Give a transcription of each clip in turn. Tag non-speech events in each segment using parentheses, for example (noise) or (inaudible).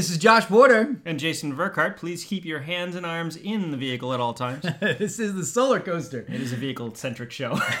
Maui Nui. Hey, this is Josh Porter. (laughs) And Jason Verkart, please keep your hands and arms in the vehicle at all times. (laughs) this is the Solar Coaster, It is a vehicle centric show. (laughs)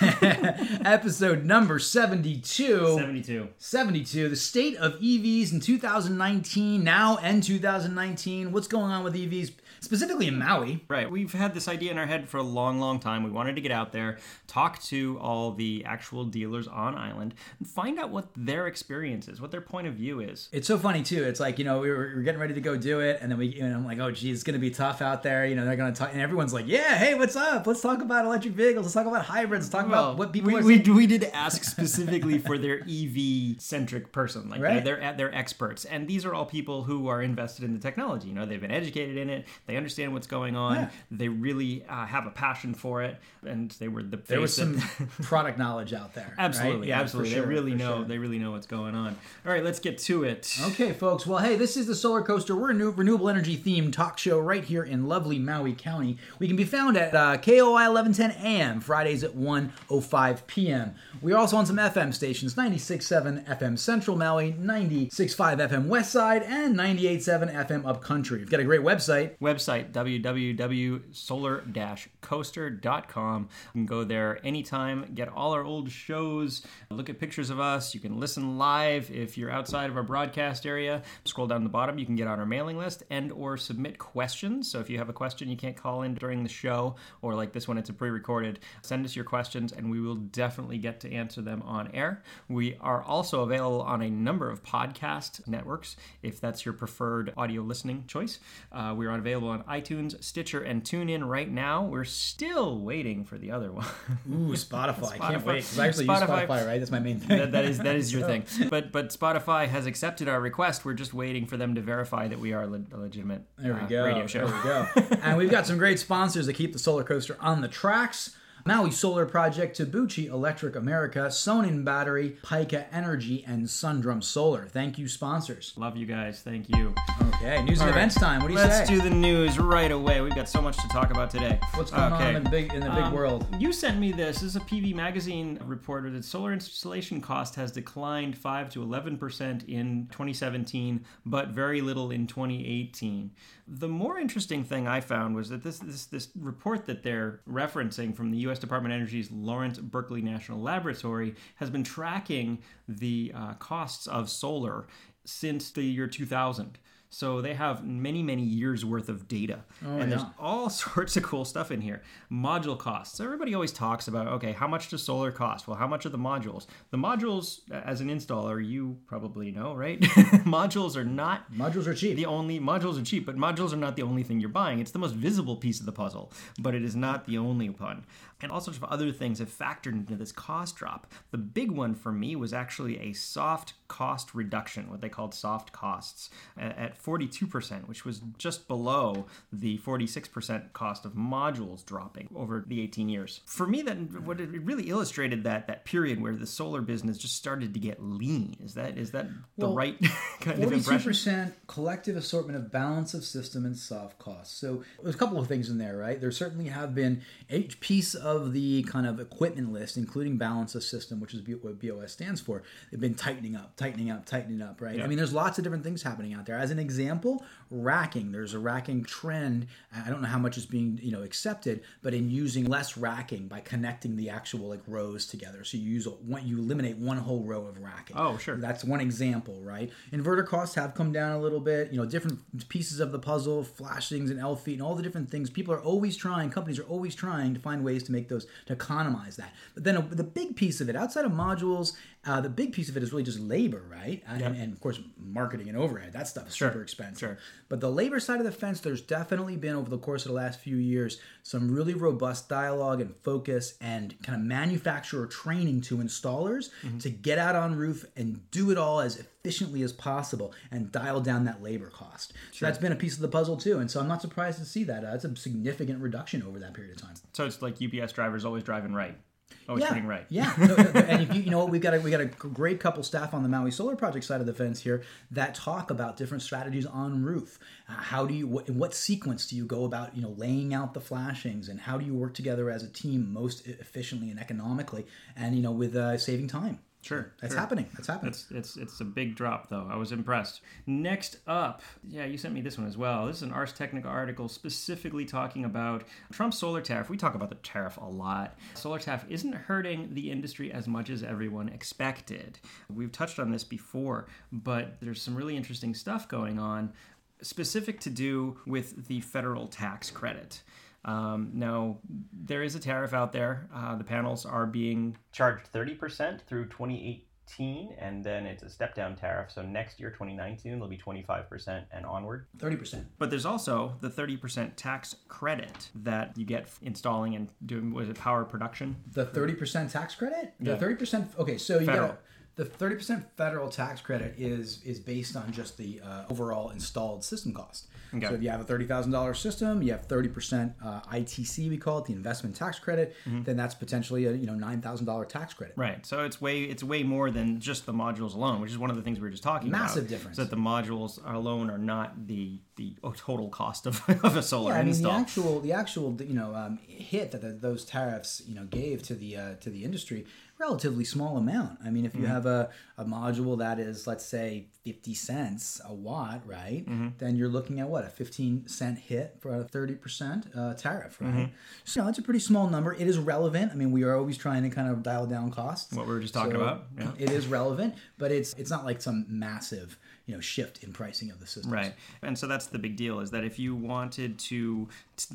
episode number 72. 72. 72, the state of EVs in 2019, now and 2019. What's going on with EVs, specifically in Maui? Right. We've had this idea in our head for a long, long time. We wanted to get out there, talk to all the actual dealers on island, and find out what their experience is, what their point of view is. It's so funny too. It's like you know we were, we were getting ready to go do it, and then we and I'm like, oh geez, it's gonna be tough out there. You know they're gonna talk, and everyone's like, yeah, hey, what's up? Let's talk about electric vehicles. Let's talk about hybrids. Let's talk about what people we, are. we, we did ask specifically for their (laughs) EV centric person, like Right. they're, they're they're experts, and these are all people who are invested in the technology. You know, they've been educated in it, they understand what's going on, Yeah. they really uh, have a passion for it, and they were the there was some (laughs) product knowledge out there. right? Absolutely, Yeah, for absolutely. sure, they really know. sure. They really know what's going on. All right, let's get to it. Okay, folks. Well, hey, this is the Solar Coaster. We're a new renewable energy themed talk show right here in lovely Maui County. We can be found at uh, KOI 1110 AM, Fridays at 1.05 p.m. We're also on some FM stations 96.7 FM Central Maui, 96.5 FM West Side, and 98.7 FM Upcountry. We've got a great website. Website www.solar-coaster.com. You can go there anytime, get all our old shows, look at pictures of us. You can listen live if you're outside of our broadcast area. Scroll down the bottom, you can get on our mailing list and or submit questions. So if you have a question you can't call in during the show or like this one it's a pre-recorded, send us your questions and we will definitely get to answer them on air. We are also available on a number of podcast networks if that's your preferred audio listening choice. Uh, we're available on iTunes, Stitcher, and TuneIn right now. We're still waiting for the other one. Ooh, (laughs) Spotify. I can't wait. I actually use Spotify. Spotify, right? That's my main thing. that, that is that is your thing. (laughs) But but Spotify has accepted our request. We're just waiting for them to verify that we are le- a legitimate There we uh, go. radio show. There we go. (laughs) and we've got some great sponsors that keep the solar coaster on the tracks. Maui Solar Project, Tabuchi Electric America, Sonnen Battery, Pika Energy, and Sundrum Solar. Thank you, sponsors. Love you guys. Thank you. Okay, news and All right. events time. What do you say? Let's do the news right away. We've got so much to talk about today. What's going Okay. on in the big in the big Um, world? You sent me this. This is a PV Magazine report that solar installation cost has declined 5 to 11% in 2017, but very little in 2018. The more interesting thing I found was that this, this, this report that they're referencing from the U.S. Department of Energy's Lawrence Berkeley National Laboratory has been tracking the uh, costs of solar since the year 2000. So they have many, many years worth of data. Oh, and there's all (laughs) sorts of cool stuff in here. Module costs. Everybody always talks about, okay, how much does solar cost? Well, how much are the modules? The modules, as an installer, you probably know, right? (laughs) modules are not Modules are cheap. the only modules are cheap, but modules are not the only thing you're buying. It's the most visible piece of the puzzle, but it is not the only one. And all sorts of other things have factored into this cost drop. The big one for me was actually a soft cost reduction, what they called soft costs, a- at 42%, which was just below the 46% cost of modules dropping over the 18 years. For me, that what it really illustrated that that period where the solar business just started to get lean. Is that is that the right (laughs) kind of Forty-two impression? collective assortment of balance of system and soft costs. So there's a couple of things in there, right? There certainly have been each piece of the kind of equipment list, including balance of system, which is what BOS stands for. They've been tightening up, tightening up, tightening up, right? I mean, there's lots of different things happening out there. As an example, racking. There's a racking trend. I don't know how much is being you know accepted, but in using less racking by connecting the actual like rows together. So you use a, one, you eliminate one whole row of racking. Oh, sure. That's one example, right? Inverter costs have come down a little bit. You know, different pieces of the puzzle, flashings and L feet, and all the different things. People are always trying. Companies are always trying to find ways to make those to economize that. But then uh, the big piece of it, outside of modules, uh, the big piece of it is really just labor, right? And, and of course, marketing and overhead. That stuff is super expensive. sure. But the labor side of the fence, there's definitely been over the course of the last few years some really robust dialogue and focus and kind of manufacturer training to installers to get out on roof and do it all as efficiently as possible and dial down that labor cost. So that's been a piece of the puzzle too. And so I'm not surprised to see that. Uh, that's a significant reduction over that period of time. So it's like UPS drivers always driving right, always yeah, turning right. Yeah, (laughs) No, no, and if you, you know what, we've got a, we got a great couple staff on the Maui Solar Project side of the fence here that talk about different strategies on roof. Uh, how do you, what, in what sequence do you go about, you know, laying out the flashings, and how do you work together as a team most efficiently and economically, and you know, with uh, saving time. Sure, That's sure. happening. That's happening. It's it's it's a big drop though. I was impressed. Next up, yeah, you sent me this one as well. This is an Ars Technica article specifically talking about Trump's solar tariff. We talk about the tariff a lot. Solar tariff isn't hurting the industry as much as everyone expected. We've touched on this before, but there's some really interesting stuff going on specific to do with the federal tax credit. Um, now, there is a tariff out there. Uh, the panels are being charged 30% through 2018, and then it's a step down tariff. So next year, 2019, it'll be 25% and onward. Thirty percent. But there's also the 30% tax credit that you get installing and doing, was it power production? The thirty percent tax credit. The Yeah. thirty percent. Okay, so you Federal. got the thirty percent federal tax credit is is based on just the uh, overall installed system cost. Okay. So if you have a thirty thousand dollars system, you have thirty percent uh, ITC, we call it the investment tax credit. Then that's potentially a you know nine thousand dollar tax credit. Right. So it's way it's way more than just the modules alone, which is one of the things we were just talking about. Massive difference. So that the modules alone are not the the total cost of, (laughs) of a solar Yeah, I mean install. the actual the actual you know um, hit that the, those tariffs you know gave to the uh, to the industry relatively small amount. I mean if Mm-hmm. you have a, a module that is let's say fifty cents a watt, right? Mm-hmm. Then you're looking at what a fifteen cent hit for a thirty percent uh, tariff, right? Mm-hmm. So it's a pretty small number. It is relevant. I mean we are always trying to kind of dial down costs. What we were just talking So about, yeah. It is relevant, but it's it's not like some massive you know shift in pricing of the system. Right, and so that's the big deal is that if you wanted to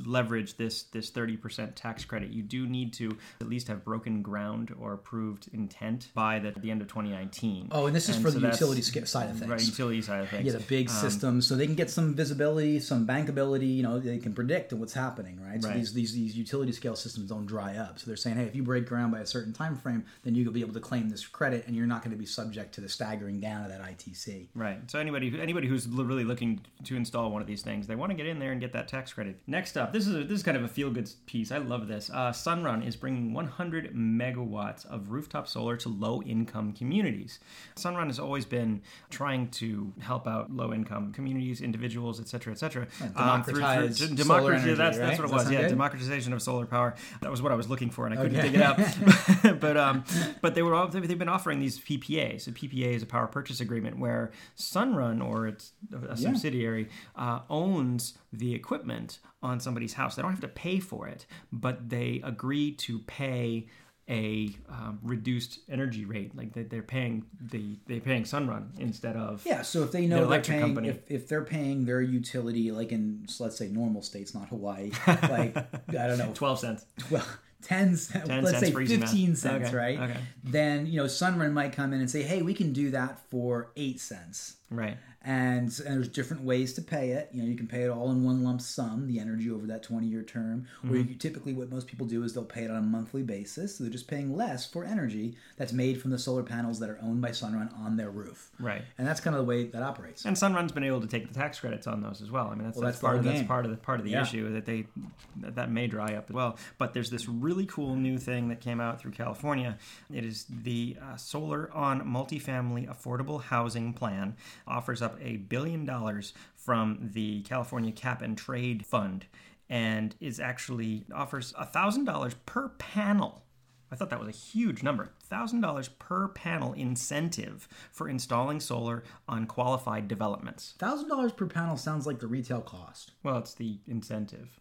leverage this this thirty percent tax credit, you do need to at least have broken ground or proved intent by the, the end of 2019. Oh, and this is And for so the utility side of things. Right, utility side of things. Yeah, the big Um, systems, so they can get some visibility, some bankability. You know, they can predict what's happening, right? So Right. these, these these utility scale systems don't dry up. So they're saying, hey, if you break ground by a certain time frame, then you'll be able to claim this credit, and you're not going to be subject to the staggering down of that ITC. Right. So anybody anybody who's really looking to install one of these things, they want to get in there and get that tax credit. Next up, this is a, this is kind of a feel good piece. I love this. Uh, Sunrun is bringing 100 megawatts of rooftop solar to low income communities. Sunrun has always been trying to help out low income communities, individuals, et cetera, et cetera. Um, through- through- solar democracy- energy, That's, right? that's what it was. Yeah, good? democratization of solar power. That was what I was looking for, and I couldn't Okay. dig it up. (laughs) (laughs) but um, but they were all, they've been offering these PPAs. A PPA is a power purchase agreement where Sunrun or its a subsidiary uh, owns the equipment on somebody's house. They don't have to pay for it, but they agree to pay a um, reduced energy rate. Like they, they're paying the they're paying Sunrun instead of Yeah, so if they know The they're electric paying, company. if, if they're paying their utility, like in let's say normal states, not Hawaii, (laughs) like I don't know, twelve cents. well, 10 cents, 10 let's cents say for easy math. 15 cents, Okay, right? okay. Then, you know, Sunrun might come in and say, hey, we can do that for 8 cents. Right. And, and there's different ways to pay it. You know, you can pay it all in one lump sum, the energy over that 20 year term. Or Mm-hmm. you, typically, what most people do is they'll pay it on a monthly basis. So they're just paying less for energy that's made from the solar panels that are owned by Sunrun on their roof. Right. And that's kind of the way that operates. And Sunrun's been able to take the tax credits on those as well. I mean, that's, Well, that's, that's part of that's part of the part of the Yeah. issue that they that, that may dry up as well. But there's this really cool new thing that came out through California. It is the uh, Solar on Multifamily Affordable Housing Plan offers up a billion dollars from the California Cap and Trade Fund, and is actually offers a thousand dollars per panel. I thought that was a huge number. $1,000 per panel incentive for installing solar on qualified developments. $1,000 per panel sounds like the retail cost. Well, it's the incentive.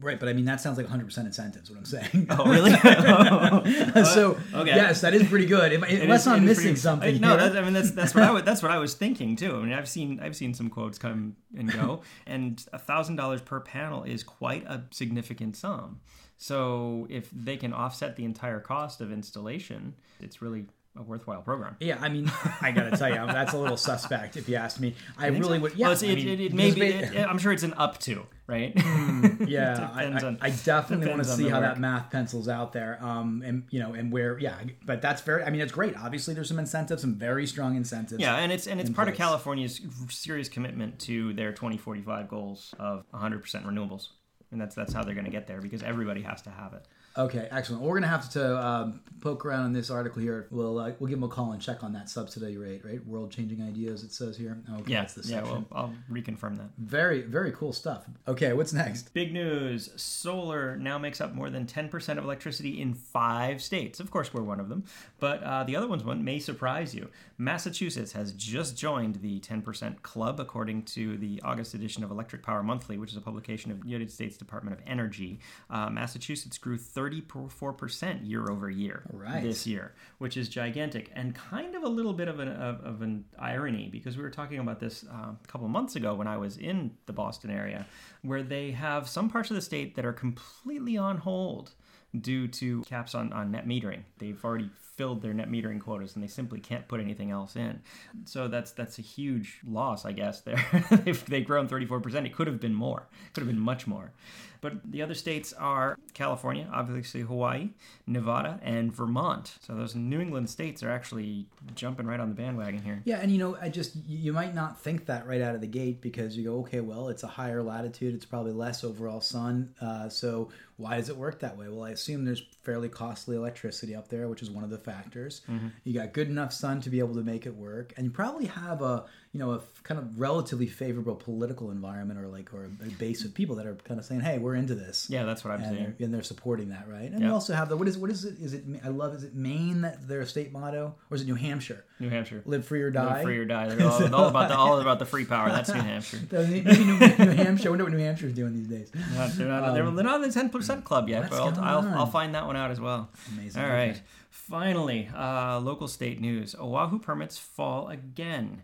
Right, but I mean, that sounds like 100% incentives, what I'm saying. Oh, really? (laughs) so okay. yes, that is pretty good. If, It unless is- I'm missing pretty- something. I, no, that, I mean that's that's what I was, that's what I was thinking too. I mean, I've seen I've seen some quotes come and go, (laughs) and a thousand dollars per panel is quite a significant sum. So if they can offset the entire cost of installation, it's really a worthwhile program. yeah, I mean, I gotta tell you, that's a little (laughs) suspect if you ask me. I really would. Yeah, well, it's, I it, mean, it, it because may be. ba- It, I'm sure it's an up to, right? (laughs) yeah, I, I, on- I definitely want to see how work. that math pencils out there. Um, and you know, and where, yeah, but that's very. I mean, it's great. Obviously, there's some incentives, some very strong incentives. Yeah, and it's and it's part of. California's serious commitment to their 2045 goals of 100% renewables, and that's that's how they're going to get there because everybody has to have it. Okay, excellent. Well, we're gonna have to um, poke around in this article here. We'll uh, we'll give them a call and check on that subsidy rate, right? World changing ideas. It says here. Okay, Yeah, that's the yeah. Well, I'll reconfirm that. Very very cool stuff. Okay, what's next? Big news solar now makes up more than 10% of electricity in five states. Of course, we're one of them, but uh, the other ones one may surprise you. Massachusetts has just joined the 10% club, according to the August edition of Electric Power Monthly, which is a publication of the United States Department of Energy. Uh, Massachusetts grew 34% year over year Right. this year, which is gigantic and kind of a little bit of an, of, of an irony because we were talking about this uh, a couple of months ago when I was in the Boston area, where they have some parts of the state that are completely on hold due to caps on, on net metering. They've already filled their net metering quotas and they simply can't put anything else in. So that's that's a huge loss, I guess. There, (laughs) if they've grown 34%, it could have been more. It could have been much more. But the other states are California, obviously Hawaii, Nevada, and Vermont. So those New England states are actually jumping right on the bandwagon here. Yeah, and you know, I just you might not think that right out of the gate because you go, okay, well, it's a higher latitude, it's probably less overall sun, uh, so why does it work that way? Well, I assume there's fairly costly electricity up there, which is one of the factors. You got good enough sun to be able to make it work, and you probably have a you know a f- kind of relatively favorable political environment or like or a base of people that are kind of saying, hey, we're into this. Yeah, that's what I'm And saying. they're, and they're supporting that, right? And Yeah. you also have the what is what is it? Is it I love is it Maine that their state motto, or is it New Hampshire? New Hampshire. Live free or die. Live free or die. (laughs) They're all, all about the all about the free power. That's New Hampshire. (laughs) Maybe New, New Hampshire. I wonder what New Hampshire's doing these days. They're, not, they're, they're not in the ten percent club yet, but I'll, I'll. I'll find that one out as well. Amazing. All right. Okay. Finally, uh, local state news: Oahu permits fall again.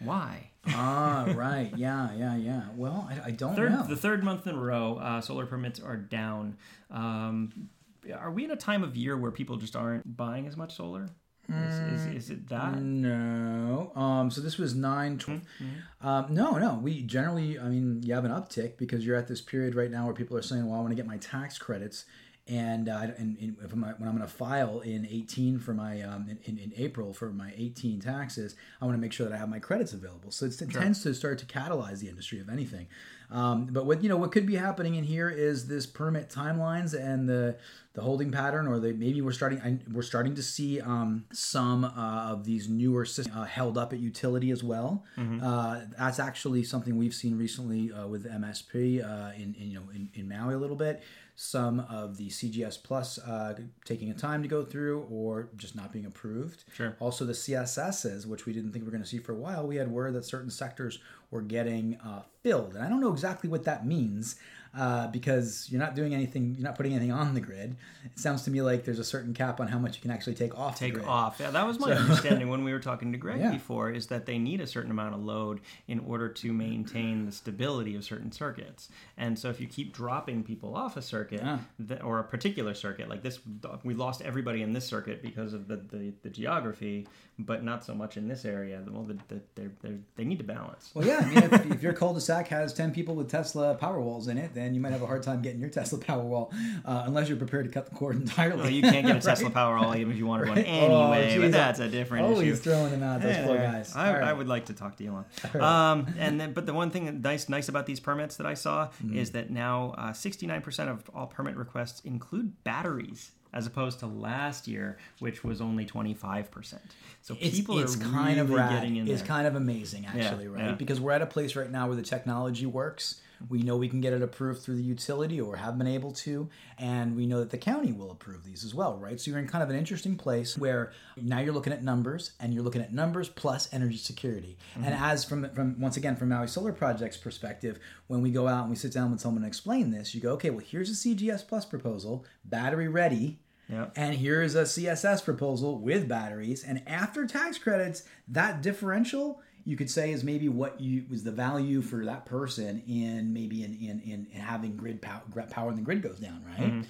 Why? ah, right. Yeah, yeah, yeah. Well, I, I don't Third, know. the third month in a row, uh, solar permits are down. Um, are we in a time of year where people just aren't buying as much solar? Is, is, is it that? Mm. No. Um. So this was nine. Tw- Mm-hmm. um. No. No. We generally. I mean, you have an uptick because you're at this period right now where people are saying, "Well, I want to get my tax credits." And, uh, and, and if I'm, when I'm going to file in 18 for my um, in, in, April for my 18 taxes, I want to make sure that I have my credits available. So it's, it tends to start to catalyze the industry, of anything. Um, but what you know, what could be happening in here is this permit timelines and the the holding pattern, or the maybe we're starting I, we're starting to see um, some uh, of these newer systems uh, held up at utility as well. Uh, that's actually something we've seen recently uh, with MSP uh, in, in you know in, in Maui a little bit. Some of the CGS Plus uh, taking a time to go through, or just not being approved. Sure. Also, the CSSs, which we didn't think we were going to see for a while, we had word that certain sectors were getting uh, filled, and I don't know exactly what that means uh, because you're not doing anything, you're not putting anything on the grid. It sounds to me like there's a certain cap on how much you can actually take off. take the grid. off. Yeah, that was my (laughs) understanding when we were talking to Greg Yeah. before. Is that they need a certain amount of load in order to maintain the stability of certain circuits. And so if you keep dropping people off a circuit Yeah. th- or a particular circuit, like this, we lost everybody in this circuit because of the the, the geography, but not so much in this area. Well, the, the, they're, they're, they need to balance. Well, yeah, I mean, if, if your cul-de-sac has ten people with Tesla Powerwalls in it, then you might have a hard time getting your Tesla Powerwall, uh, unless you're prepared to cut the cord entirely. Well, you can't get a (laughs) Tesla Right? Powerwall even if you wanted one anyway, Oh, but that's a different Always issue. throwing them out, those Yeah, poor guys. I, right. I would like to talk to Elon. (laughs) Um, and then, but the one thing that nice nice about these permits that I saw Mm-hmm. is that now uh, 69% of all permit requests include batteries, as opposed to last year, which was only 25%. So people it's are kind of really rad. getting in It's there. kind of amazing, actually, right? yeah. Because we're at a place right now where the technology works. We know we can get it approved through the utility, or have been able to, and we know that the county will approve these as well, right? So you're in kind of an interesting place where now you're looking at numbers, and you're looking at numbers plus energy security. Mm-hmm. And as from from once again from Maui Solar Project's perspective, when we go out and we sit down with someone and explain this, you go, okay, well here's a CGS Plus proposal, battery ready. Yep. And here's a CSS proposal with batteries. And after tax credits, that differential you could say is maybe what you was the value for that person in maybe in in, in, in having grid power, power when the grid goes down, right? Mm-hmm.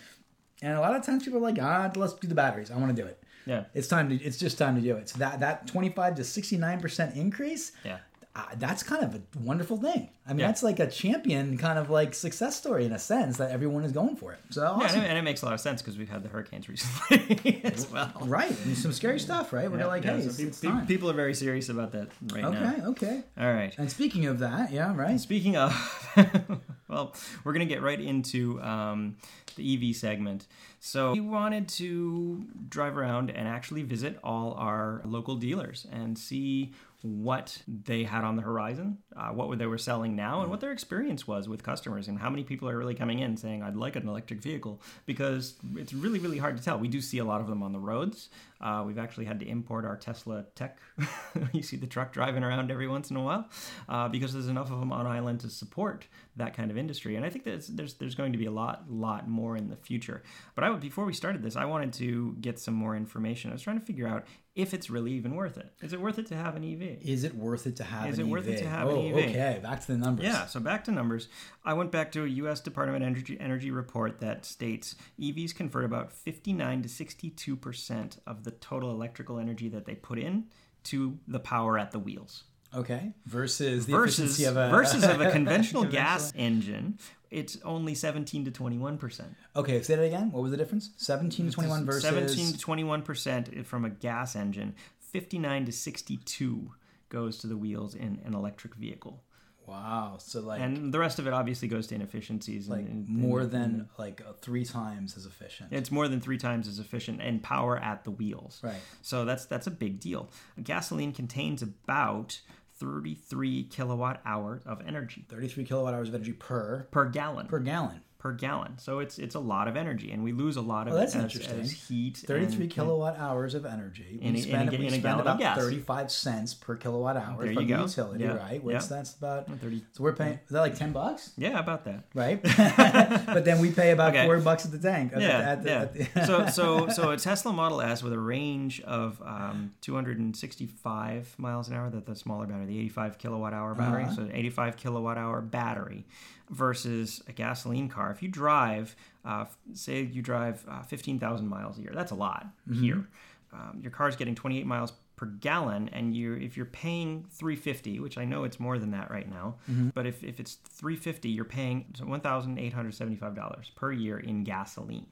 And a lot of times people are like, ah, let's do the batteries. I want to do it. Yeah. It's time to. It's just time to do it. So that that twenty five to sixty nine percent increase. Yeah. Uh, that's kind of a wonderful thing. I mean, Yeah. that's like a champion kind of like success story in a sense that everyone is going for it. So Yeah, and, it, and it makes a lot of sense because we've had the hurricanes recently (laughs) as well. Right, and some scary stuff, right? We're Yeah, like, yeah, hey, so it's, pe- it's pe- people are very serious about that right Okay, now. okay. Okay, all right. And speaking of that, yeah, right. Speaking of, (laughs) well, we're going to get right into um, the EV segment. So we wanted to drive around and actually visit all our local dealers and see what they had on the horizon, uh, what they were selling now, and what their experience was with customers, and how many people are really coming in saying, "I'd like an electric vehicle," because it's really, really hard to tell. We do see a lot of them on the roads. Uh, we've actually had to import our Tesla Tech. (laughs) you see the truck driving around every once in a while uh, because there's enough of them on island to support that kind of industry. And I think that there's there's going to be a lot lot more in the future. But I would before we started this, I wanted to get some more information. I was trying to figure out if it's really even worth it. Is it worth it to have an EV? Is it worth it to have Is an it worth EV? it to have oh, an EV? Okay, back to the numbers. Yeah, so back to numbers. I went back to a U.S. Department of Energy, Energy report that states EVs convert about 59 to 62 percent of the total electrical energy that they put in to the power at the wheels. Okay. Versus the Versus efficiency of a versus of a (laughs) conventional gas engine, it's only 17 to 21 percent. Okay, say that again. What was the difference? 17 to 21 versus 17 to 21 percent from a gas engine. 59 to 62 goes to the wheels in an electric vehicle. Wow. So like And the rest of it obviously goes to inefficiencies. like and, and- more and- than like 3 times as efficient. It's more than three times as efficient and power at the wheels. Right. So that's that's a big deal. Gasoline contains about 33 kilowatt hours of energy 33 kilowatt hours of energy per per gallon. per gallon. Per gallon. So it's it's a lot of energy, and we lose a lot of Oh, it that's as, interesting. as heat. 33 and- kilowatt hours of energy. In we a- spend, in a- we in spend about. 35 cents per kilowatt hour There from you the go. utility, Yeah. right? What's Yeah. that's about 30. So we're paying is that like 10 bucks? Yeah, about that. Right? (laughs) (laughs) but then we pay about Okay. 4 bucks at the tank. at the- yeah, at the- yeah. the- so (laughs) so so a Tesla Model S with a range of um, 265 miles an hour. That the smaller battery, the 85 kilowatt hour battery. Uh-huh. So an 85 kilowatt hour battery versus a gasoline car. If you drive, uh, say you drive uh, 15,000 miles a year, that's a lot Mm-hmm. here. Um, your car's getting 28 miles per gallon and you if you're paying 350 which i know it's more than that right now Mm-hmm. but if, if it's 350 you're paying $1875 per year in gasoline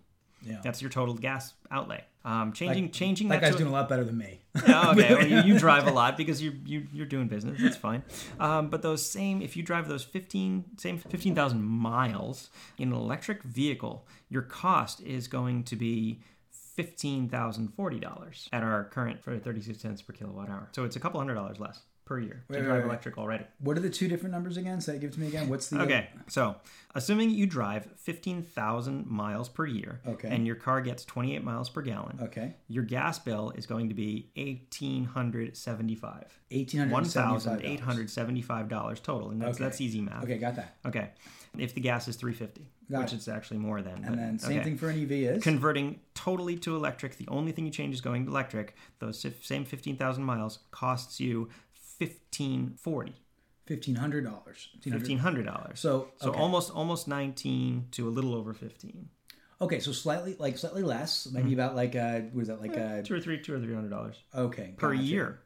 yeah. that's your total gas outlay. Um, changing changing That that, guy's to doing a lot better than me. (laughs) Okay. Well, you, you drive a lot because you you you're doing business. That's fine. Um, but those same if you drive those fifteen same fifteen thousand miles in an electric vehicle, your cost is going to be. Fifteen thousand forty dollars at our current for thirty six cents per kilowatt hour. So it's a couple hundred dollars less per year Wait, to drive wait. electric already. What are the two different numbers again? Say, give it to me again. What's the Okay, so assuming you drive 15,000 miles per year Okay. and your car gets 28 miles per gallon, Okay. your gas bill is going to be 1875 $1,875. $1,875 total. And that's, Okay. that's easy math. Okay, got that. Okay. If the gas is 350 Got which it. is actually more than. And but- then same okay. thing for an EV is Converting totally to electric, the only thing you change is going to electric. Those same 15,000 miles costs you 1540 $1,500. $1,500. fifteen hundred dollars. So, so okay. almost almost nineteen to a little over fifteen. Okay, so slightly like slightly less, maybe about like uh what is that like uh Two or three, two or three hundred dollars okay per gotcha. year.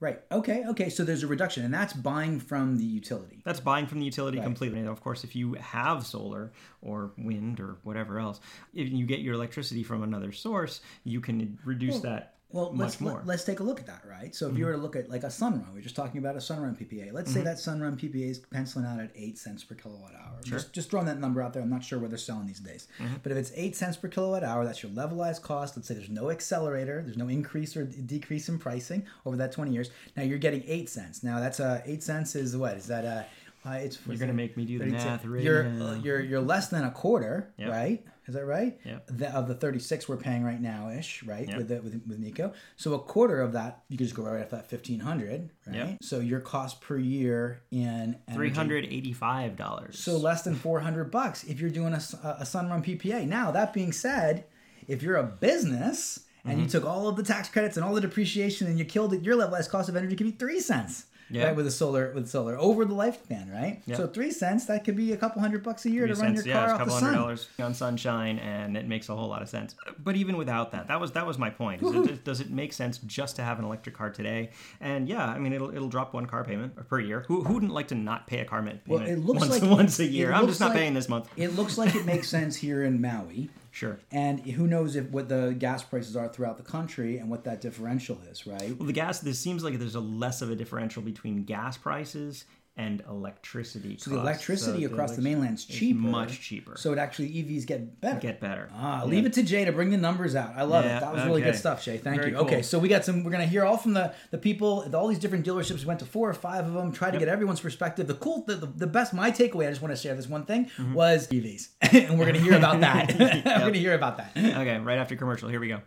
Right. Okay. Okay. So there's a reduction, and that's buying from the utility. That's buying from the utility Right. completely. And of course, if you have solar or wind or whatever else, if you get your electricity from another source, you can reduce that Well, much let's more. Mm-hmm. let, us take a look at that, right? So if you were to look at like a Sunrun, we are just talking about a Sunrun PPA. Let's say that Sunrun PPA is penciling out at eight cents per kilowatt hour. Just just throwing that number out there. I'm not sure where they're selling these days, Mm-hmm. but if it's eight cents per kilowatt hour, that's your levelized cost. Let's say there's no accelerator, there's no increase or decrease in pricing over that 20 years. Now you're getting eight cents. Now that's uh, eight cents is what is that? Uh, uh, it's You're going to make me do the 32. math right You're now. uh, you're you're less than a quarter, Yep. right? Is that right? Yep. The, of the 36 we're paying right now ish, right? Yep. With the, with with MECO. So a quarter of that you can just go right off that 1500, right? Yep. So your cost per year in energy- hundred eighty-five dollars. So less than 400 bucks if you're doing a, a Sunrun PPA. Now that being said, if you're a business and Mm-hmm. you took all of the tax credits and all the depreciation and you killed it, your levelized cost of energy could be three cents. Yeah. Right with a solar with solar over the lifespan, right? Yeah. So three cents that could be a couple hundred bucks a year Three to run cents, your yeah, car it's a off couple the hundred sun. dollars on sunshine, and it makes a whole lot of sense. But even without that, that was that was my point. Is it, does it make sense just to have an electric car today? And yeah, I mean, it'll it'll drop one car payment per year. Who, who wouldn't like to not pay a car payment Well, it looks once, like (laughs) once a year? I'm just not like- paying this month. It looks like it makes (laughs) sense here in Maui. Sure. And who knows if what the gas prices are throughout the country and what that differential is, right? Well, the gas. This seems like there's a less of a differential between gas prices and electricity. So the electricity So the across the elec- mainland's is cheaper. much cheaper. So it actually EVs get better. get better. Ah, leave it to Jay to bring the numbers out. I love Yeah, it. That was really good stuff, Jay. Thank Very you. Okay, so we got some. We're gonna hear all from the the people. All these different dealerships. We went to four or five of them. Try to get everyone's perspective. The cool, the, the, the best. My takeaway. I just want to share this one thing Mm-hmm. was EVs, (laughs) and we're gonna hear about that. (laughs) (laughs) we're gonna hear about that. Okay, right after commercial. Here we go.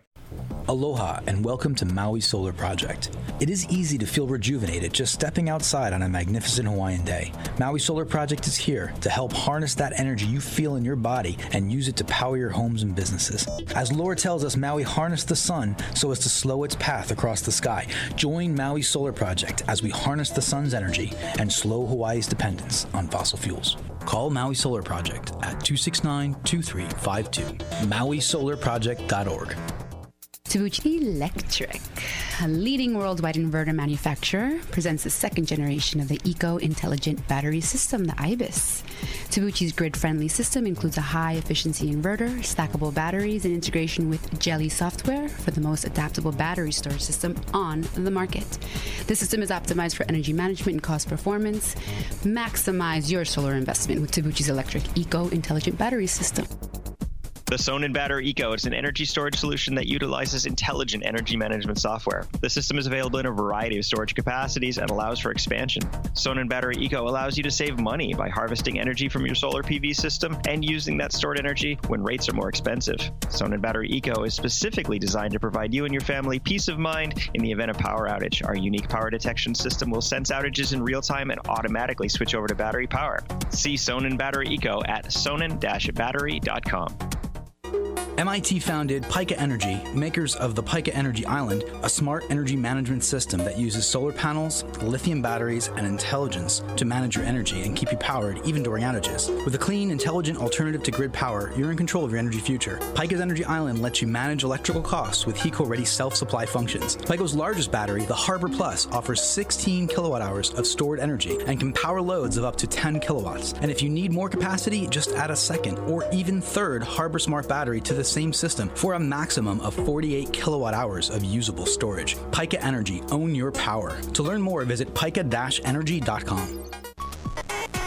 Aloha and welcome to Maui Solar Project. It is easy to feel rejuvenated just stepping outside on a magnificent Hawaiian day. Maui Solar Project is here to help harness that energy you feel in your body and use it to power your homes and businesses. As lore tells us, Maui harnessed the sun so as to slow its path across the sky. Join Maui Solar Project as we harness the sun's energy and slow Hawaii's dependence on fossil fuels. Call Maui Solar Project at 269 2352. MauiSolarProject.org. Tabuchi Electric, a leading worldwide inverter manufacturer, presents the second generation of the Eco Intelligent Battery System, the IBIS. Tabuchi's grid friendly system includes a high efficiency inverter, stackable batteries, and integration with Geli software for the most adaptable battery storage system on the market. The system is optimized for energy management and cost performance. Maximize your solar investment with Tabuchi's electric Eco Intelligent Battery System. The Sonnen Battery Eco is an energy storage solution that utilizes intelligent energy management software. The system is available in a variety of storage capacities and allows for expansion. Sonnen Battery Eco allows you to save money by harvesting energy from your solar PV system and using that stored energy when rates are more expensive. Sonnen Battery Eco is specifically designed to provide you and your family peace of mind in the event of power outage. Our unique power detection system will sense outages in real time and automatically switch over to battery power. See Sonnen Battery Eco at sonnen-battery.com. MIT founded Pika Energy, makers of the Pika Energy Island, a smart energy management system that uses solar panels, lithium batteries, and intelligence to manage your energy and keep you powered even during outages. With a clean, intelligent alternative to grid power, you're in control of your energy future. Pika's Energy Island lets you manage electrical costs with HECO ready self supply functions. Pika's largest battery, the Harbor Plus, offers 16 kilowatt hours of stored energy and can power loads of up to 10 kilowatts. And if you need more capacity, just add a second or even third Harbor Smart battery to the same system for a maximum of 48 kilowatt hours of usable storage. Pika Energy, own your power. To learn more, visit pika-energy.com.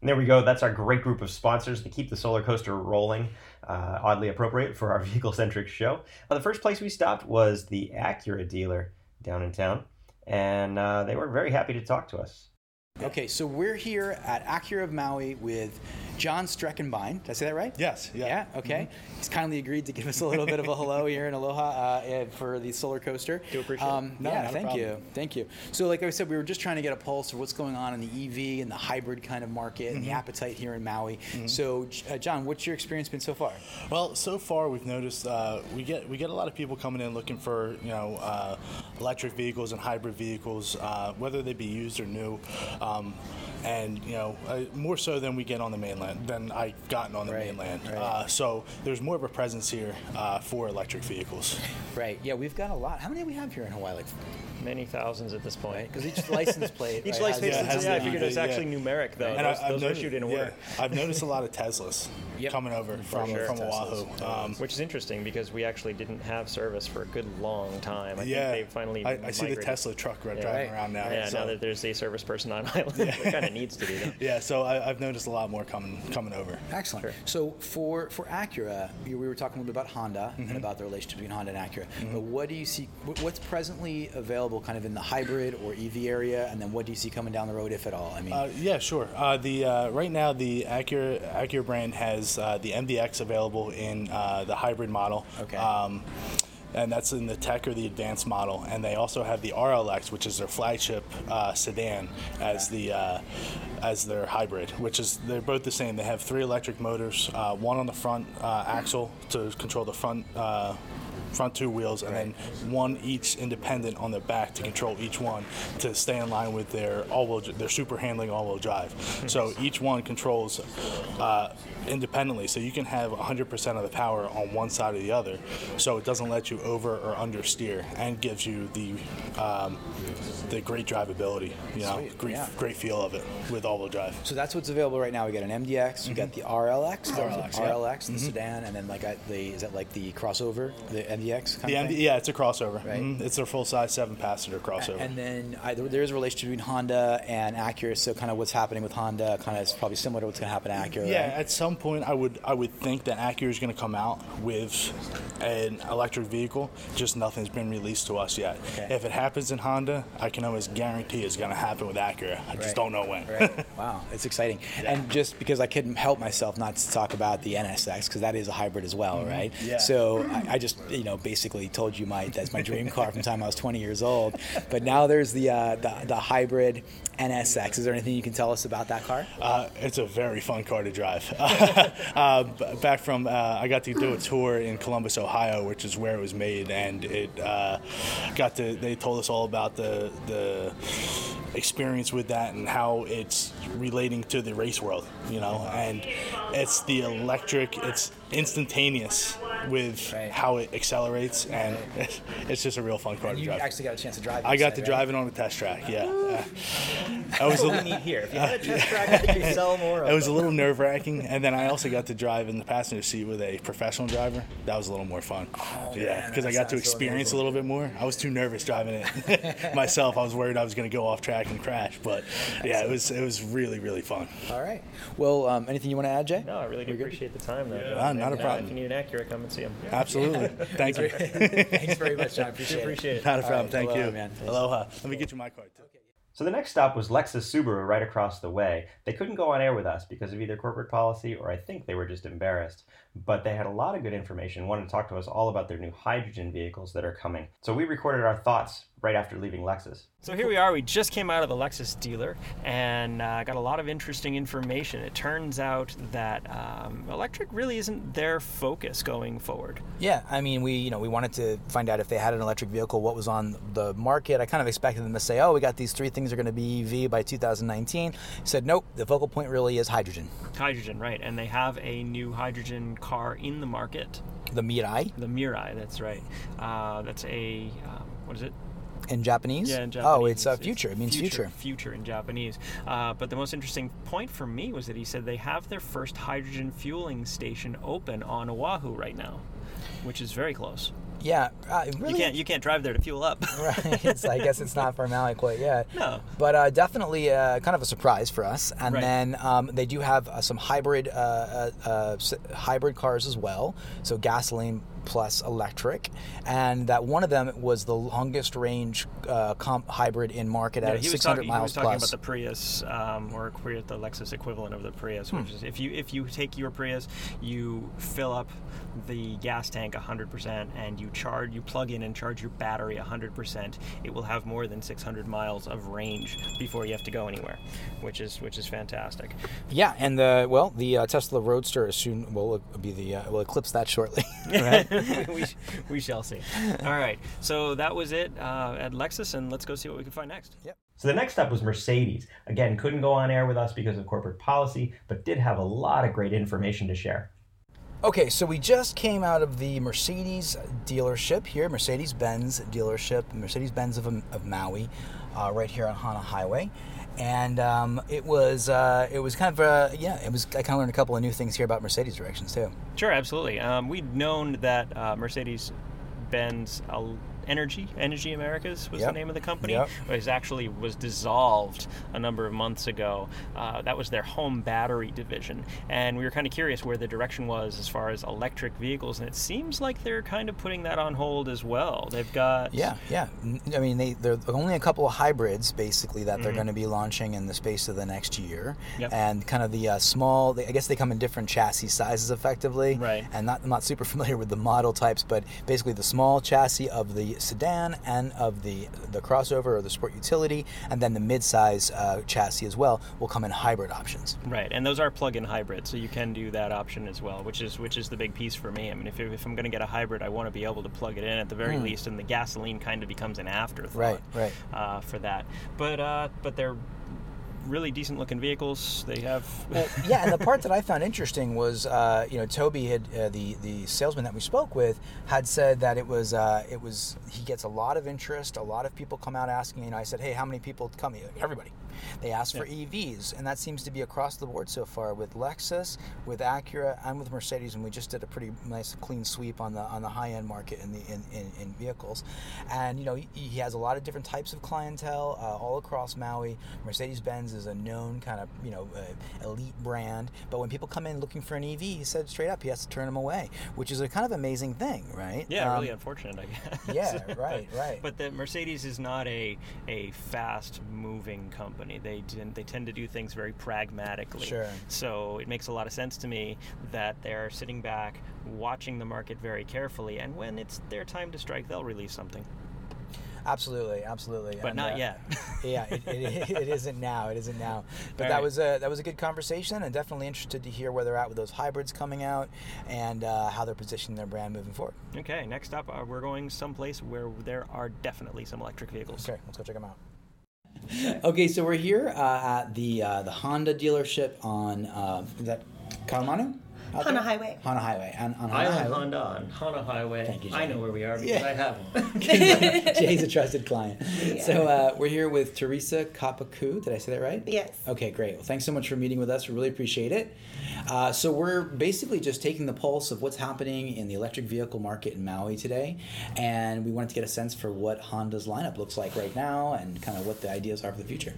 And there we go. That's our great group of sponsors to keep the solar coaster rolling. Uh, oddly appropriate for our (laughs) vehicle centric show. Uh, the first place we stopped was the Acura dealer down in town, and uh, they were very happy to talk to us. Okay, so we're here at Acura of Maui with John Streckenbein. Did I say that right? Yes, yeah. Yeah, okay. He's kindly agreed to give us a little bit of a hello here in Aloha uh, eh, for the solar coaster. Do appreciate it. um, No, yeah, thank you. Thank you. So, like I said, we were just trying to get a pulse of what's going on in the EV and the hybrid kind of market and the Mm-hmm. appetite here in Maui. So, uh, John, what's your experience been so far? Well, so far we've noticed uh, we get we get a lot of people coming in looking for you know uh, electric vehicles and hybrid vehicles, uh, whether they be used or new, um, and you know uh, more so than we get on the mainland than I've gotten on the Right, mainland. right. Uh, so there's more of a presence here uh, for electric vehicles. Right. Yeah, we've got a lot. How many do we have here in Hawaii? Like, Many thousands at this point. because each license plate. (laughs) Each right, license, has- Yeah, it has yeah, I the- figured it's yeah. actually numeric though. And those I, I've those are noticed- issued in yeah. I've noticed a lot of Teslas (laughs) Yep. coming over from sure. from Oahu. Um, Which is interesting because we actually didn't have service for a good long time. I yeah, think they finally. I, I see the. Tesla truck right Yeah. driving Right. around now. Yeah, so. now that there's a service person on island, (laughs) it kind of needs to be. Though. (laughs) Yeah, so I, I've noticed a lot more coming coming over. Excellent. Sure. So for for Acura, you, we were talking a little bit about Honda Mm-hmm. and about the relationship between Honda and Acura. But what do you see? What's presently available, kind of in the hybrid or EV area, and then what do you see coming down the road, if at all? I mean, Uh, yeah, sure. Uh, the uh, right now the Acura Acura brand has uh, the MDX available in uh, the hybrid model. Okay. Um, and that's in the tech or the advanced model, and they also have the RLX, which is their flagship uh, sedan, as the uh, as their hybrid, which is they're both the same. They have three electric motors, uh, one on the front uh, axle to control the front uh, front two wheels, and then one each independent on the back to control each one to stay in line with their all-wheel, their super handling all-wheel drive. so each one controls uh, independently, so you can have 100% of the power on one side or the other, so it doesn't let you over or understeer, and gives you the um, the great drivability, you know, Sweet, great, yeah. great feel of it with all-wheel drive. So that's what's available right now. We got an MDX, we got the RLX, the RLX, yeah. RLX, the sedan, and then like I- the is that like the crossover, the MDX kind The of MD, yeah, it's a crossover. Right. Mhm. It's their full-size seven-passenger crossover. And then I, there there is a relationship between Honda and Acura. So kind of what's happening with Honda kind of is probably similar to what's going to happen to Acura. Yeah, right? at some point, I would I would think that Acura is going to come out with an electric vehicle. Just nothing's been released to us yet. Okay. If it happens in Honda, I can almost guarantee it's going to happen with Acura. I just don't know when. Right. (laughs) Wow, it's exciting. And just because I couldn't help myself not to talk about the NSX because that is a hybrid as well, right? Mm-hmm. Yeah. So I, I just you know basically told you my that's my dream car from the time I was 20 years old. But now there's the uh, the, the hybrid NSX. Is there anything you can tell us about that car? Uh, it's a very fun car to drive. (laughs) (laughs) uh, back from, uh, I got to do a tour in Columbus, Ohio, which is where it was made, and it uh, got to. They told us all about the the experience with that and how it's relating to the race world, you know. And it's the electric. It's instantaneous with Right. how it accelerates, and (laughs) it's just a real fun car to You drive. You actually got a chance to drive. It. I got to right? drive it on the test track. Yeah, Uh, I was. a- need here. If you had a test (laughs) track, I think you sell more it was a little nerve wracking, and then I also got to drive in the passenger seat with a professional driver. That was a little more fun. yeah, because I got to sounds so experience a little bit more. I was too nervous driving it (laughs) myself. I was worried I was going to go off track and crash, but yeah, it was it was really really fun. All right. Well, um, anything you want to add, Jay? No, I really do appreciate the time, though. Ah, not a uh, problem. If you need an Acura, come and see him. Absolutely, (laughs) thank you. Thanks very much, John. Appreciate it. Appreciate it. Not a problem. right, Thank aloha, you, man. Aloha. Let me get you my card too. So the next stop was Lexus Subaru right across the way. They couldn't go on air with us because of either corporate policy or I think they were just embarrassed. But they had a lot of good information, wanted to talk to us all about their new hydrogen vehicles that are coming. So we recorded our thoughts right after leaving Lexus. So here we are. We just came out of the Lexus dealer and uh, got a lot of interesting information. It turns out that um, electric really isn't their focus going forward. Yeah, I mean, we you know we wanted to find out if they had an electric vehicle, what was on the market. I kind of expected them to say, "Oh, we got these three things are going to be EV by 2019." He said, "Nope, the focal point really is hydrogen." Hydrogen, right? And they have a new hydrogen car in the market, The Mirai the Mirai. That's right. Uh, that's a um, what is it? In Japanese. Yeah, in Japanese. Oh, it's uh, future. It means future. Future in Japanese. Uh, but the most interesting point for me was that he said they have their first hydrogen fueling station open on Oahu right now, which is very close. Yeah, uh, really. You can't you can't drive there to fuel up. (laughs) right. It's, I guess it's not for Maui quite yet. No. But uh, definitely uh, kind of a surprise for us. And Right. then um, they do have uh, some hybrid uh, uh, uh, hybrid cars as well. So gasoline plus electric, and that one of them was the longest range uh, comp hybrid in market Yeah, at he 600 talking, miles he was talking plus. about the Prius, um, or Prius, the Lexus equivalent of the Prius, Hmm. which is if you if you take your Prius, you fill up the gas tank 100% and you charge, you plug in and charge your battery 100%, it will have more than 600 miles of range before you have to go anywhere, which is which is fantastic. yeah, and the well, the uh, Tesla Roadster is soon will be the uh, will eclipse that shortly. (laughs) right? (laughs) we, we shall see. All right, so that was it uh, at Lexus, and let's go see what we can find next. Yep. So the next stop was Mercedes. Again, couldn't go on air with us because of corporate policy, but did have a lot of great information to share. Okay, so we just came out of the Mercedes dealership here, Mercedes Benz dealership, Mercedes Benz of, of Maui, uh, right here on Hana Highway. And um, it was uh, it was kind of uh, yeah it was I kind of learned a couple of new things here about Mercedes directions too. Sure, absolutely. Um, we'd known that uh, Mercedes Benz Energy, Energy Americas was Yep. the name of the company. Yep. Was actually was dissolved a number of months ago. Uh, that was their home battery division, and we were kind of curious where the direction was as far as electric vehicles, and it seems like they're kind of putting that on hold as well. They've got Yeah, yeah. I mean, they there are only a couple of hybrids basically that they're going to be launching in the space of the next year, Yep. and kind of the uh, small. They, I guess they come in different chassis sizes, effectively. Right. And not I'm not super (laughs) familiar with the model types, but basically the small chassis of the sedan and of the the crossover or the sport utility, and then the midsize uh, chassis as well will come in hybrid options. Right, and those are plug-in hybrids, so you can do that option as well, which is which is the big piece for me. I mean, if, if I'm going to get a hybrid, I want to be able to plug it in at the very least, and the gasoline kind of becomes an afterthought. Right, right. Uh, for that, but uh, but they're really decent looking vehicles. They have. Well, yeah, and the part that I found interesting was, uh, you know, Toby had uh, the the salesman that we spoke with had said that it was uh, it was he gets a lot of interest, a lot of people come out asking. You know, I said, hey, how many people come? Everybody. They asked for EVs, and that seems to be across the board so far with Lexus, with Acura, and with Mercedes. And we just did a pretty nice, clean sweep on the on the high end market in the in, in, in vehicles. And you know, he, he has a lot of different types of clientele uh, all across Maui. Mercedes Benz is a known kind of you know uh, elite brand, but when people come in looking for an EV, he said straight up he has to turn them away, which is a kind of amazing thing, right? Yeah, Um, really unfortunate, I guess. yeah, (laughs) right, right. But the Mercedes is not a a fast moving company. They tend, they tend to do things very pragmatically. Sure. So it makes a lot of sense to me that they're sitting back, watching the market very carefully, and when it's their time to strike, they'll release something. Absolutely, absolutely. But And, not uh, yet. (laughs) yeah, it, it, it isn't now. It isn't now. But All that right. was a that was a good conversation, and definitely interested to hear where they're at with those hybrids coming out and uh, how they're positioning their brand moving forward. Okay, next up, uh, we're going someplace where there are definitely some electric vehicles. Okay, let's go check them out. (laughs) Okay, so we're here uh, at the uh, the Honda dealership on uh, is that Kalamanu? Out Hana there? Highway. Hana Highway. On, on Hana Island Highway. Honda on Hana Highway. Thank you, I know where we are because Yeah. I have them. (laughs) Jay's a trusted client. So uh, we're here with Teresa Kapaku. Did I say that right? Yes. Okay, great. Well, thanks so much for meeting with us. We really appreciate it. Uh, so we're basically just taking the pulse of what's happening in the electric vehicle market in Maui today, and we wanted to get a sense for what Honda's lineup looks like right now, and kind of what the ideas are for the future.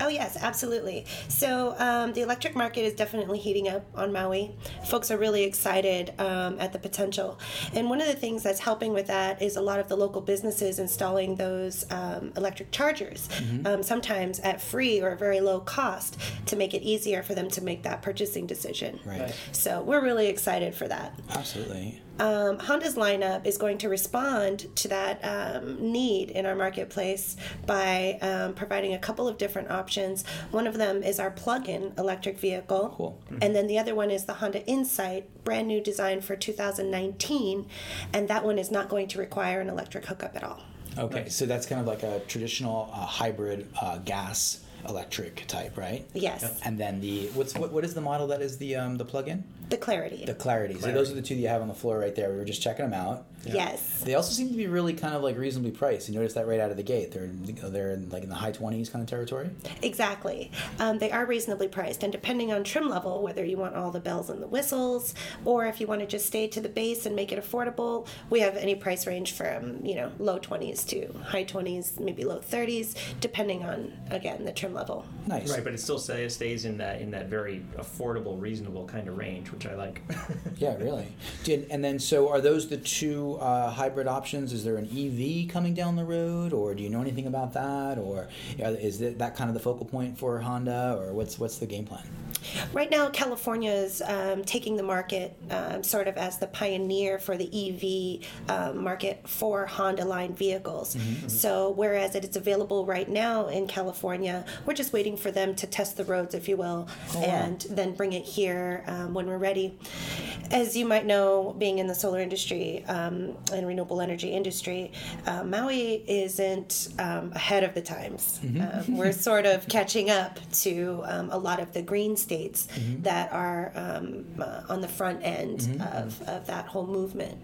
Oh, yes, absolutely. So, um, the electric market is definitely heating up on Maui. Folks are really excited um, at the potential. And one of the things that's helping with that is a lot of the local businesses installing those um, electric chargers, um, sometimes at free or very low cost, to make it easier for them to make that purchasing decision. Right. So, we're really excited for that. Absolutely. Um, Honda's lineup is going to respond to that um, need in our marketplace by um, providing a couple of different options. One of them is our plug in electric vehicle. Cool. And then the other one is the Honda Insight, brand new design for 2019. And that one is not going to require an electric hookup at all. Okay, so that's kind of like a traditional uh, hybrid uh, gas electric type, right? Yes. And then the what's what, what is the model that is the um, the plug-in? The Clarity. The Clarity. So those are the two that you have on the floor right there. We were just checking them out. Yes. They also seem to be really kind of like reasonably priced. You notice that right out of the gate. They're they're in, like in the high twenties kind of territory. Exactly. Um, they are reasonably priced, and depending on trim level, whether you want all the bells and the whistles, or if you want to just stay to the base and make it affordable, we have any price range from you know low twenties to high twenties, maybe low thirties, depending on again the trim level. Nice. Right, but it still stays in that in that very affordable, reasonable kind of range, which I like. (laughs) Yeah, really. Did, and then, so are those the two uh, hybrid options? Is there an EV coming down the road, or do you know anything about that, or is that, kind of the focal point for Honda, or what's what's the game plan? Right now, California is um, taking the market um, sort of as the pioneer for the EV um, market for Honda line vehicles. So, whereas it is available right now in California, we're just waiting for them to test the roads, if you will, and then bring it here um, when we're ready. As you might know, being in the solar industry um, and renewable energy industry, uh, Maui isn't um, ahead of the times. Um, we're sort of catching up to um, a lot of the green states that are um, uh, on the front end of, of that whole movement.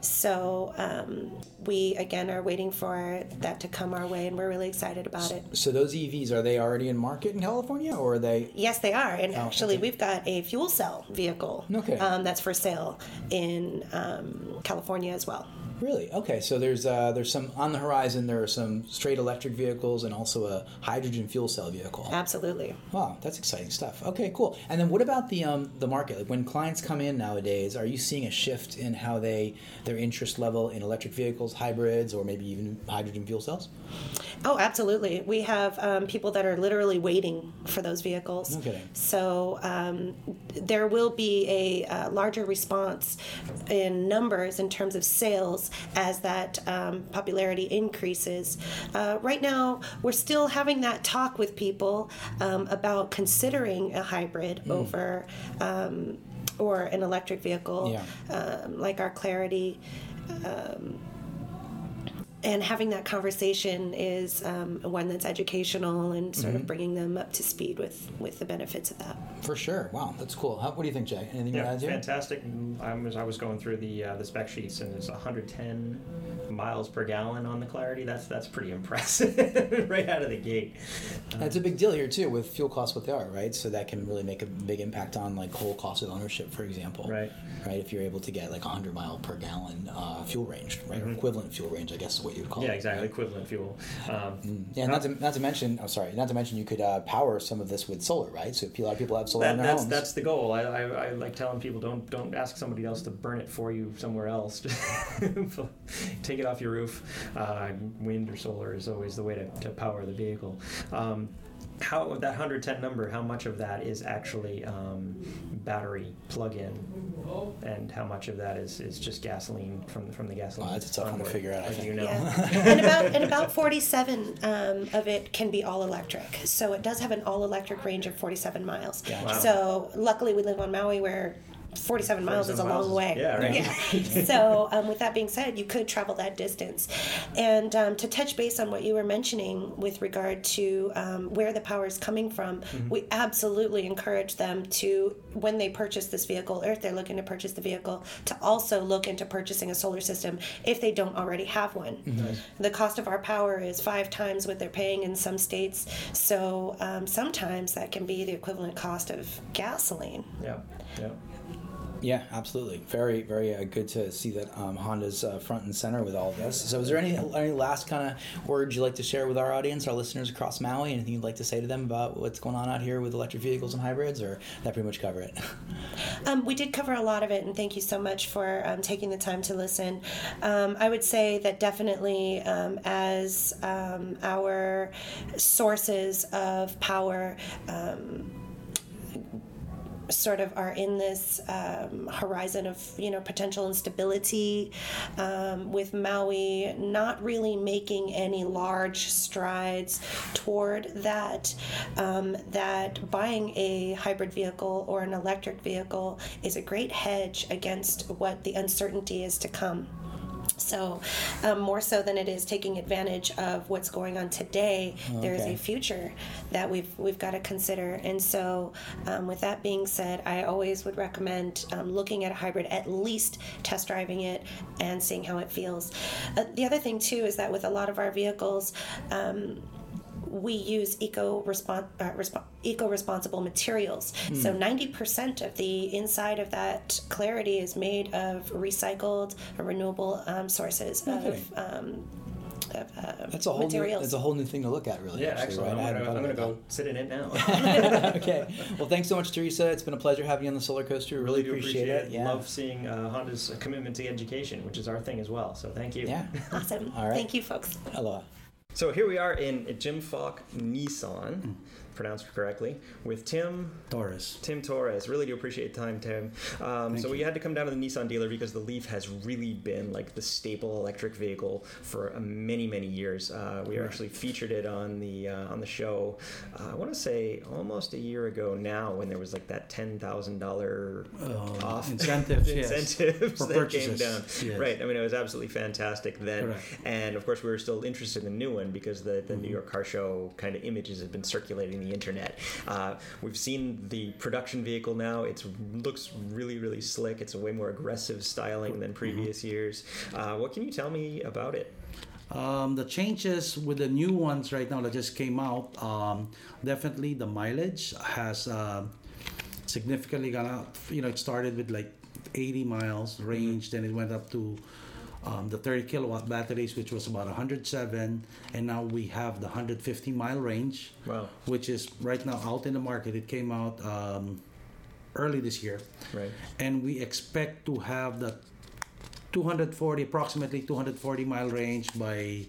So um, we, again, are waiting for that to come our way, and we're really excited about it. So those EVs are they already in market in California, or are they? Yes, they are. And actually, okay. we've got a fuel cell vehicle Okay. um, that's for sale in um, California as well. Really? Okay. So there's uh, there's some on the horizon. There are some straight electric vehicles and also a hydrogen fuel cell vehicle. Absolutely. Wow, that's exciting stuff. Okay, cool. And then what about the um, the market? Like when clients come in nowadays, are you seeing a shift in how they their interest level in electric vehicles, hybrids, or maybe even hydrogen fuel cells? Oh, absolutely. We have um, people that are literally waiting for those vehicles. No kidding. So um, there will be a uh, larger response in numbers in terms of sales as that um, popularity increases. Uh, right now, we're still having that talk with people um, about considering a hybrid over um, or an electric vehicle, Yeah. um, like our Clarity and having that conversation is um, one that's educational and sort of bringing them up to speed with with the benefits of that. For sure. Wow, that's cool. How, what do you think, Jay? Anything you Yeah, want to add? fantastic. I was I was going through the uh, the spec sheets and it's 110 miles per gallon on the Clarity. That's that's pretty impressive (laughs) right out of the gate. That's a big deal here too, with fuel costs what they are, right? So that can really make a big impact on like whole cost of ownership, for example. Right. Right. If you're able to get like 100 mile per gallon uh, fuel range, right, or equivalent fuel range, I guess is what you would call Mm-hmm. Yeah, exactly. right? Equivalent fuel. Um, Yeah, not to, not to mention, oh sorry, not to mention you could uh, power some of this with solar, right? So a lot of people have solar that, in their that's homes. that's the goal. I, I, I like telling people don't don't ask somebody else to burn it for you somewhere else. (laughs) Take it off your roof. Uh, wind or solar is always the way to, to power the vehicle. Um, how that 110 number? How much of that is actually um, battery plug-in, and how much of that is, is just gasoline from from the gasoline? Oh, that's a tough one to figure out, I think. you know? Yeah. (laughs) and about and about 47 um, of it can be all electric. So it does have an all electric range of 47 miles. Wow. So luckily we live on Maui where 47 miles is a 47 long way. yeah, right. (laughs) so um, with that being said, you could travel that distance. And um, to touch base on what you were mentioning with regard to um, where the power is coming from, Mm-hmm. we absolutely encourage them to, when they purchase this vehicle, or if they're looking to purchase the vehicle, to also look into purchasing a solar system if they don't already have one. The cost of our power is five times what they're paying in some states, so um, sometimes that can be the equivalent cost of gasoline. Yeah, yeah. Yeah, absolutely. Very, very uh, good to see that um, Honda's uh, front and center with all this. So, is there any any last kind of words you'd like to share with our audience, our listeners across Maui? Anything you'd like to say to them about what's going on out here with electric vehicles and hybrids, or that pretty much cover it? (laughs) Um, we did cover a lot of it, and thank you so much for um, taking the time to listen. Um, I would say that definitely, um, as um, our sources of power, sort of are in this um, horizon of you know potential instability um, with Maui not really making any large strides toward that um, that buying a hybrid vehicle or an electric vehicle is a great hedge against what the uncertainty is to come so, um, more so than it is taking advantage of what's going on today, there is a future that we've we've got to consider. And so, um, with that being said, I always would recommend um, looking at a hybrid, at least test driving it and seeing how it feels. Uh, the other thing too is that with a lot of our vehicles. We use eco respon- uh, resp- eco responsible materials. So ninety percent of the inside of that clarity is made of recycled or renewable um, sources kidding. of, um, of uh, That's a whole new, that's a whole new thing to look at, really. Yeah, actually, excellent. right? I I'm gonna, I'm gonna go sit in it now. (laughs) okay. Well, thanks so much, Teresa. It's been a pleasure having you on the solar coaster. Really, do appreciate, it. Yeah. Love seeing uh, Honda's commitment to education, which is our thing as well. So thank you. Yeah. awesome. All right. Thank you, folks. Aloha. So here we are in Jim Falk Nissan, mm. Pronounced correctly, with Tim Torres. Tim Torres. Really do appreciate the time, Tim. Um, so we had to come down to the Nissan dealer because the Leaf has really been like the staple electric vehicle for uh, many, many years. Uh, we actually featured it on the uh, on the show. Uh, I want to say almost a year ago now, when there was like that ten thousand dollar off Oh, incentives, (laughs) yes. incentives For that purchases, came down. yes. Right. I mean, it was absolutely fantastic then, Correct. and of course we were still interested in the new one because the, the New Mm-hmm. York Car Show kind of images have been circulating the internet. Uh, we've seen the production vehicle now. It looks really, really slick. It's a way more aggressive styling Mm-hmm. than previous years. Uh, what can you tell me about it? Um, the changes with the new ones right now that just came out, um, definitely the mileage has uh, significantly gone up. You know, it started with like 80 miles range, then it went up to um, the 30 kilowatt batteries, which was about 107, and now we have the 150 mile range, Wow. which is right now out in the market. It came out um, early this year, Right. and we expect to have the 240 approximately 240 mile range by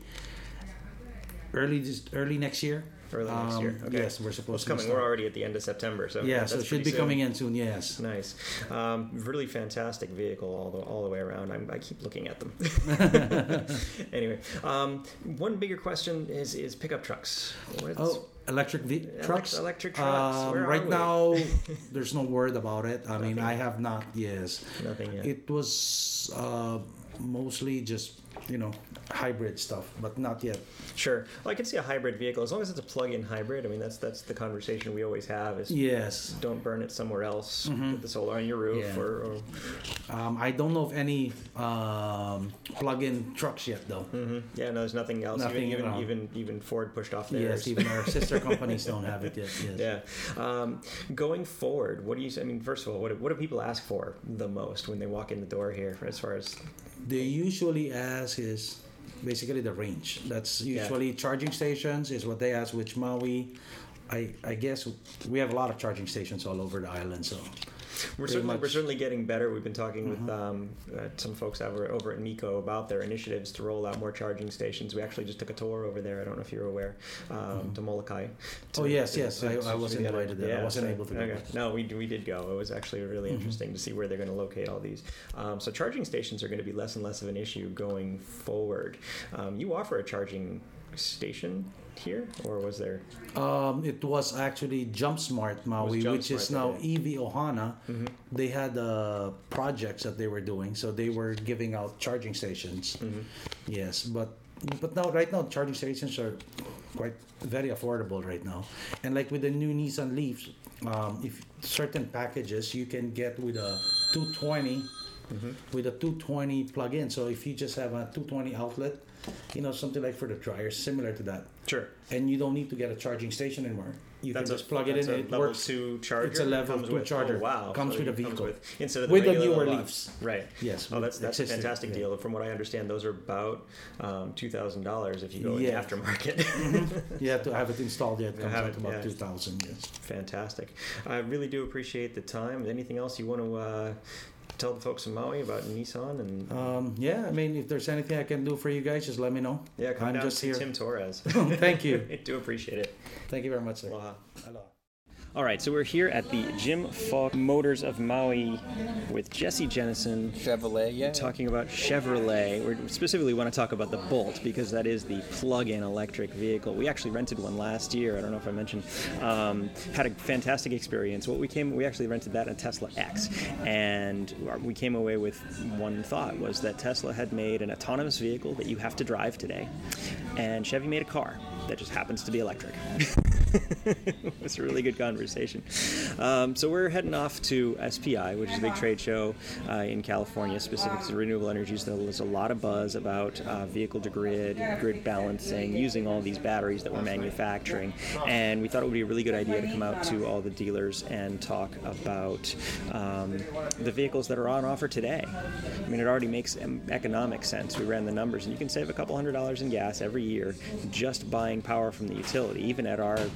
early this, early next year early next year. Um, Okay. yes, we're supposed it's to coming. We're already at the end of September, so Yeah, so it should be soon. coming in soon. Yes. Nice, um, really fantastic vehicle all the all the way around. I'm, I keep looking at them. (laughs) (laughs) anyway, um, one bigger question is is pickup trucks. Oh, electric ve- trucks. electric trucks, Um, right now, (laughs) there's no word about it. I mean, I have not. Yes. Nothing yet. It was uh, mostly just you know hybrid stuff, but not yet. Sure. Well, I can see a hybrid vehicle as long as it's a plug-in hybrid. I mean, that's that's the conversation we always have. Is Yes. don't burn it somewhere else Put the solar on your roof Yeah. or, or Um, I don't know of any um, plug-in trucks yet, though. yeah. No, there's nothing else. Nothing, even even, even even Ford pushed off theirs. Yes, even our sister (laughs) companies don't have it yet. Yes. Yeah. Um, going forward, what do you? I mean, first of all, what do, what do people ask for the most when they walk in the door here? As far as They usually ask is basically the range. That's usually charging stations is what they ask. Which Maui, I I guess we have a lot of charging stations all over the island. So (laughs) we're certainly we're. Mm-hmm. certainly getting better. We've been talking with um, uh, some folks over over at MECO about their initiatives to roll out more charging stations. We actually just took a tour over there. I don't know if you're aware um, to Molokai. Oh, yes, to- yes. to- I- I other- invited there. I wasn't able to go. Okay. No, we we did go. It was actually really Mm-hmm. interesting to see where they're going to locate all these. Um, so charging stations are going to be less and less of an issue going forward. Um, you offer a charging station here, or was there? Um, it was actually Jump Smart Maui, Jump which is now EV Ohana. Mm-hmm. They had uh, projects that they were doing, so they were giving out charging stations. Mm-hmm. Yes, but but now right now charging stations are quite very affordable right now, and like with the new Nissan Leafs, um, if certain packages you can get with a 220 Mm-hmm. with a 220 plug-in. So if you just have a 220 outlet, you know something like for the dryer, similar to that Sure. and you don't need to get a charging station anymore. You That's can a just plug it in a it level works. two charger. It's a level two with, charger. Oh, wow. Comes So with a vehicle. with- instead of the With the newer Leafs. Right. Yes, Oh, that's that's a fantastic yeah. deal. From what I understand, those are about um, two thousand dollars if you go in the aftermarket. (laughs) You have to have it installed. Yeah, it comes out about yeah. two thousand. Yes. Fantastic. I really do appreciate the time. Anything else you want to uh, tell the folks in Maui about Nissan and? Um, yeah, I mean, if there's anything I can do for you guys, just let me know. yeah, come I'm down just to here. Tim Torres. (laughs) Thank you. (laughs) I do appreciate it. Thank you very much, sir. Aloha. Aloha. All right, so we're here at the Jim Falk Motors of Maui with Jesse Jennison. Chevrolet, yeah. Talking about Chevrolet. We specifically want to talk about the Bolt because that is the plug-in electric vehicle. We actually rented one last year. I don't know if I mentioned. Um, had a fantastic experience. What we came, we actually rented that in Tesla X, and we came away with one thought was that Tesla had made an autonomous vehicle that you have to drive today, and Chevy made a car that just happens to be electric. (laughs) (laughs) it was a really good conversation. Um, so we're heading off to SPI, which is a big trade show uh, in California, specific to renewable energies. There's a lot of buzz about uh, vehicle to grid, grid balancing, using all these batteries that we're manufacturing. And we thought it would be a really good idea to come out to all the dealers and talk about um, the vehicles that are on offer today. I mean, it already makes economic sense. We ran the numbers, and you can save a couple hundred dollars in gas every year just buying power from the utility, even at our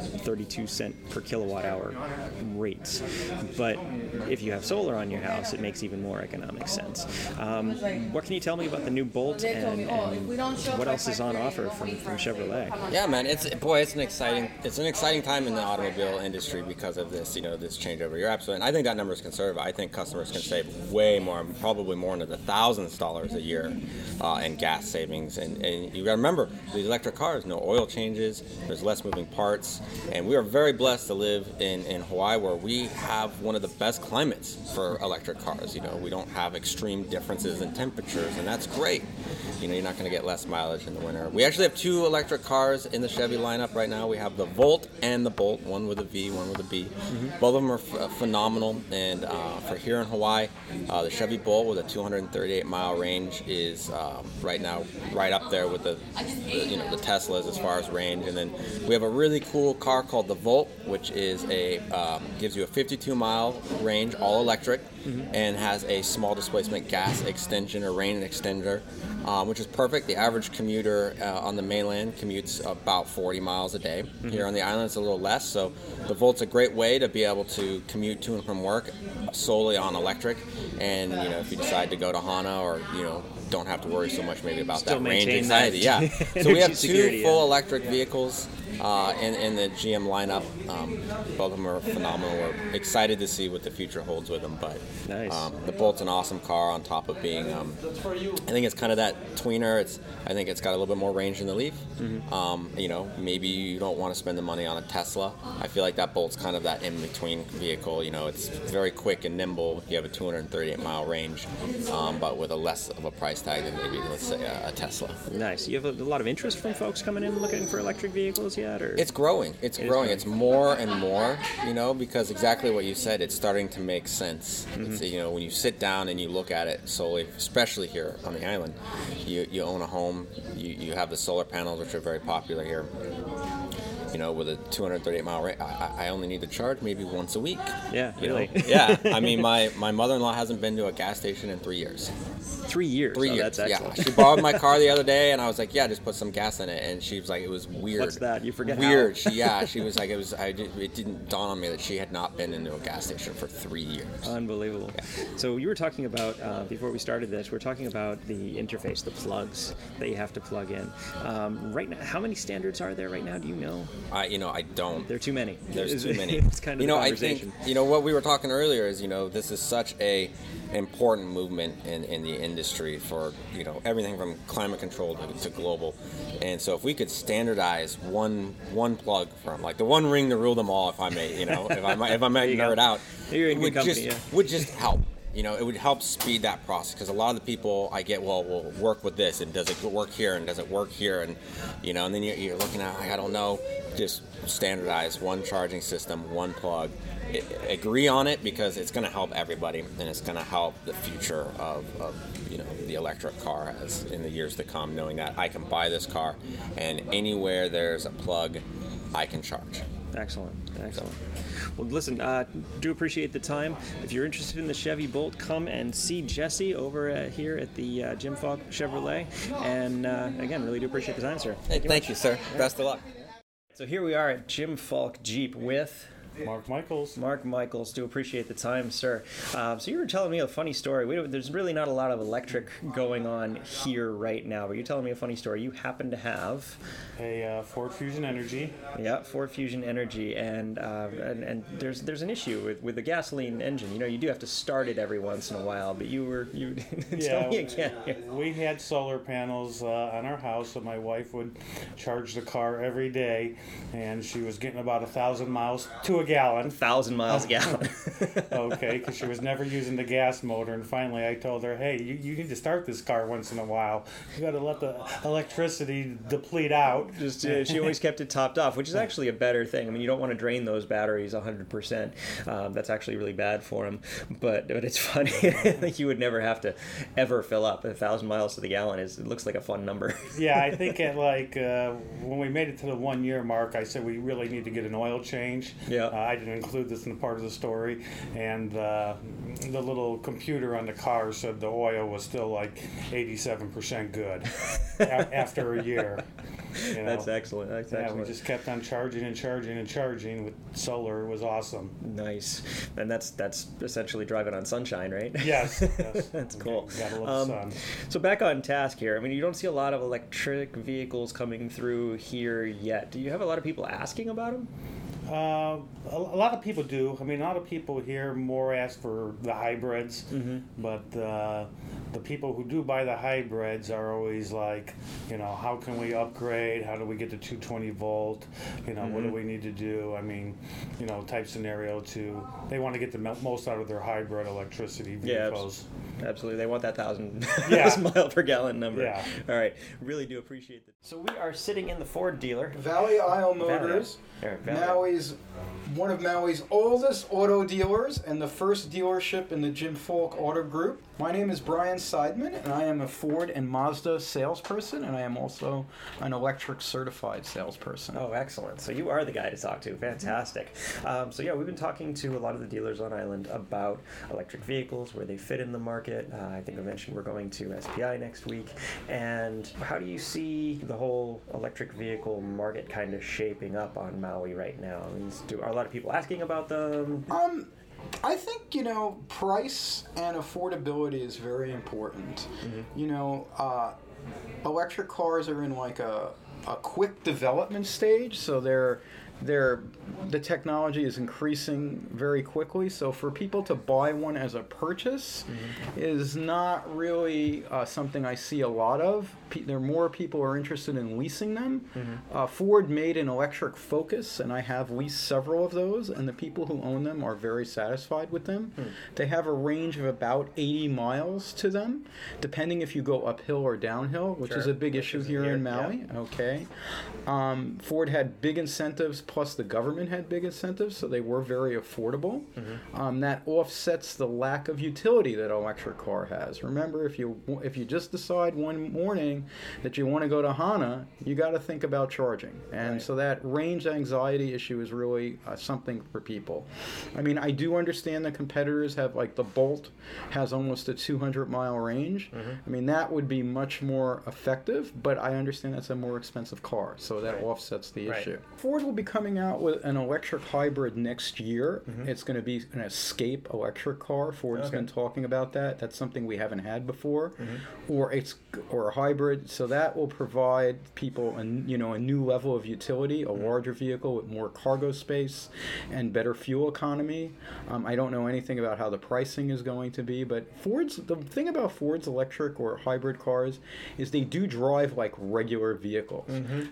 32 cent per kilowatt hour rates. But if you have solar on your house, it makes even more economic sense. Um, what can you tell me about the new Bolt and, and what else is on offer from, from Chevrolet? Yeah, man, it's boy, it's an exciting, it's an exciting time in the automobile industry because of this, you know, this changeover. You're absolutely, and I think that number is conservative. I think customers can save way more, probably more into the thousands of dollars a year uh, in gas savings. And, and you got to remember, these electric cars, no oil changes, there's less moving parts, and we are very blessed to live in in Hawaii where we have one of the best climates for electric cars. You know, we don't have extreme differences in temperatures, and that's great. You know, you're not going to get less mileage in the winter. We actually have two electric cars in the Chevy lineup right now. We have the Volt and the Bolt, one with a V, one with a B. Both of them are ph- phenomenal. And uh, for here in Hawaii, uh, the Chevy Bolt with a 238 mile range is um, right now right up there with the, the you know the Teslas as far as range. And then we have a really cool car called the Volt, which is a um, gives you a 52 mile range, all electric, and has a small displacement gas extension or range extender, um, which is perfect. The average commuter uh, on the mainland commutes about 40 miles a day. Here on the island, it's a little less. So the Volt's a great way to be able to commute to and from work solely on electric. And you know, if you decide to go to Hana or you know don't have to worry so much maybe about Still that range anxiety. that Yeah. (laughs) So we have two security, full yeah. electric vehicles uh, in, in the GM lineup. Um, both of them are phenomenal. We're excited to see what the future holds with them. But Nice. um, the Bolt's an awesome car on top of being. Um, I think it's kind of that tweener. It's I think it's got a little bit more range than the Leaf. Um, you know, maybe you don't want to spend the money on a Tesla. I feel like that Bolt's kind of that in between vehicle. You know, it's very quick and nimble. You have a 238 mile range, um, but with a less of a price tag than maybe let's say a, a Tesla. Nice. You have a, a lot of interest from folks coming in looking for electric vehicles yet, or It's growing. It's It growing. It's more and more, you know, because exactly what you said, it's starting to make sense. Mm-hmm. You know, when you sit down and you look at it solely, especially here on the island, you, you own a home, you, you have the solar panels, which are very popular here. You know, with a 238 mile range, I, I only need to charge maybe once a week. Yeah, You know? really. yeah. (laughs) I mean, my, my mother in law hasn't been to a gas station in three years. three years. Three Oh, years. That's yeah. She borrowed my car the (laughs) other day, and I was like, "Yeah, just put some gas in it." And she was like, "It was weird." What's that? You forget how- Weird. She, yeah. (laughs) She was like, "It was." I did, it didn't dawn on me that she had not been into a gas station for three years. Unbelievable. So you were talking about uh, before we started this. We are talking about the interface, the plugs that you have to plug in. Um, right now, how many standards are there right now? Do you know? I, you know, I don't. There are too many. There's too (laughs) many. it's kind of you know, I think you know what we were talking earlier is you know this is such a important movement in, in the industry for you know everything from climate control to, to global, and so if we could standardize one one plug from like the one ring to rule them all, if I may, you know, if I might if I might go. nerd out, You're in good would company, just yeah. would just help. You know, it would help speed that process because a lot of the people I get, well, will work with this, and does it work here, and does it work here, and you know, and then you're, you're looking at, I don't know, just standardize one charging system, one plug, agree on it because it's going to help everybody, and it's going to help the future of, of you know the electric car as in the years to come, knowing that I can buy this car, and anywhere there's a plug, I can charge. Excellent, excellent. Well, listen, uh, do appreciate the time. If you're interested in the Chevy Bolt, come and see Jesse over uh, here at the uh, Jim Falk Chevrolet. And uh, again, really do appreciate the time, sir. Hey, thank you, sir. Best of luck. So here we are at Jim Falk Jeep with Mark Michaels. Mark Michaels. Do appreciate the time, sir. Um, so you were telling me a funny story. We there's really not a lot of electric going on here right now, but you're telling me a funny story. You happen to have a uh, Ford Fusion Energy. Yeah, Ford Fusion Energy, and uh, and, and there's there's an issue with, with the gasoline engine. You know, you do have to start it every once in a while. But you were you (laughs) tell me again. we had solar panels uh, on our house, so my wife would charge the car every day, and she was getting about a thousand miles to a gallon. thousand miles a (laughs) gallon. okay, because she was never using the gas motor, and finally I told her, "Hey, you, you need to start this car once in a while. You got to let the electricity deplete out." Just uh, she always kept it topped off, which is actually a better thing. I mean, you don't want to drain those batteries 100%. Um, that's actually really bad for them. But but it's (laughs) funny. like you would never have to ever fill up a thousand miles to the gallon. Is it looks like a fun number. (laughs) yeah, I think at like uh, when we made it to the one year mark, I said we really need to get an oil change. Yeah. Uh, I didn't include this in the part of the story, and uh, the little computer on the car said the oil was still like 87% good a- after a year. You know? That's excellent. That's yeah, excellent. we just kept on charging and charging and charging with solar. It was awesome. Nice, and that's that's essentially driving on sunshine, right? Yes, yes. (laughs) that's cool. The Um, sun. so back on task here. I mean, you don't see a lot of electric vehicles coming through here yet. Do you have a lot of people asking about them? Uh, a, a lot of people do. I mean, a lot of people here more ask for the hybrids, but uh, the people who do buy the hybrids are always like, you know, how can we upgrade? How do we get to 220 volt? You know, what do Mhm. we need to do? I mean, you know, type scenario to they want to get the most out of their hybrid electricity vehicles. abs- absolutely. They want that thousand Yeah. (laughs) mile per gallon number. Yeah. All right. Really do appreciate that. So we are sitting in the Ford dealer. Valley Isle Motors, There, Valley. Maui's one of Maui's oldest auto dealers and the first dealership in the Jim Falk Auto Group. My name is Brian Seidman, and I am a Ford and Mazda salesperson, and I am also an electric certified salesperson. Oh, excellent. So you are the guy to talk to. Fantastic. Um, so, yeah, we've been talking to a lot of the dealers on Island about electric vehicles, where they fit in the market. Uh, I think I mentioned we're going to SPI next week. And how do you see the whole electric vehicle market kind of shaping up on Maui right now? I mean, do, are a lot of people asking about them? Um, I think you know price and affordability is very important. You know, uh, electric cars are in like a a quick development stage, so they're they're the technology is increasing very quickly. So for people to buy one as a purchase is not really uh, something I see a lot of. Pe- there are more people are interested in leasing them. Uh, Ford made an electric Focus, and I have leased several of those, and the people who own them are very satisfied with them. They have a range of about 80 miles to them, depending if you go uphill or downhill, which is a big which issue here here, in yeah. Maui. Okay. Um, Ford had big incentives, plus the government had big incentives, so they were very affordable. Mm-hmm. Um, that offsets the lack of utility that an electric car has. Remember, if you if you just decide one morning that you want to go to Hana, you got to think about charging, and so that range anxiety issue is really uh, something for people. I mean, I do understand the competitors have like the Bolt has almost a 200 mile range. I mean, that would be much more effective, but I understand that's a more expensive car, so that offsets the Right. issue. Ford will be coming out with an electric hybrid next year. Mm-hmm. It's going to be an Escape electric car. Ford has been talking about that. That's something we haven't had before, mm-hmm. or it's or a hybrid. So that will provide people a n- you know a new level of utility, a mm-hmm. larger vehicle with more cargo space and better fuel economy. Um, I don't know anything about how the pricing is going to be, but Ford's the thing about Ford's electric or hybrid cars is they do drive like regular vehicles.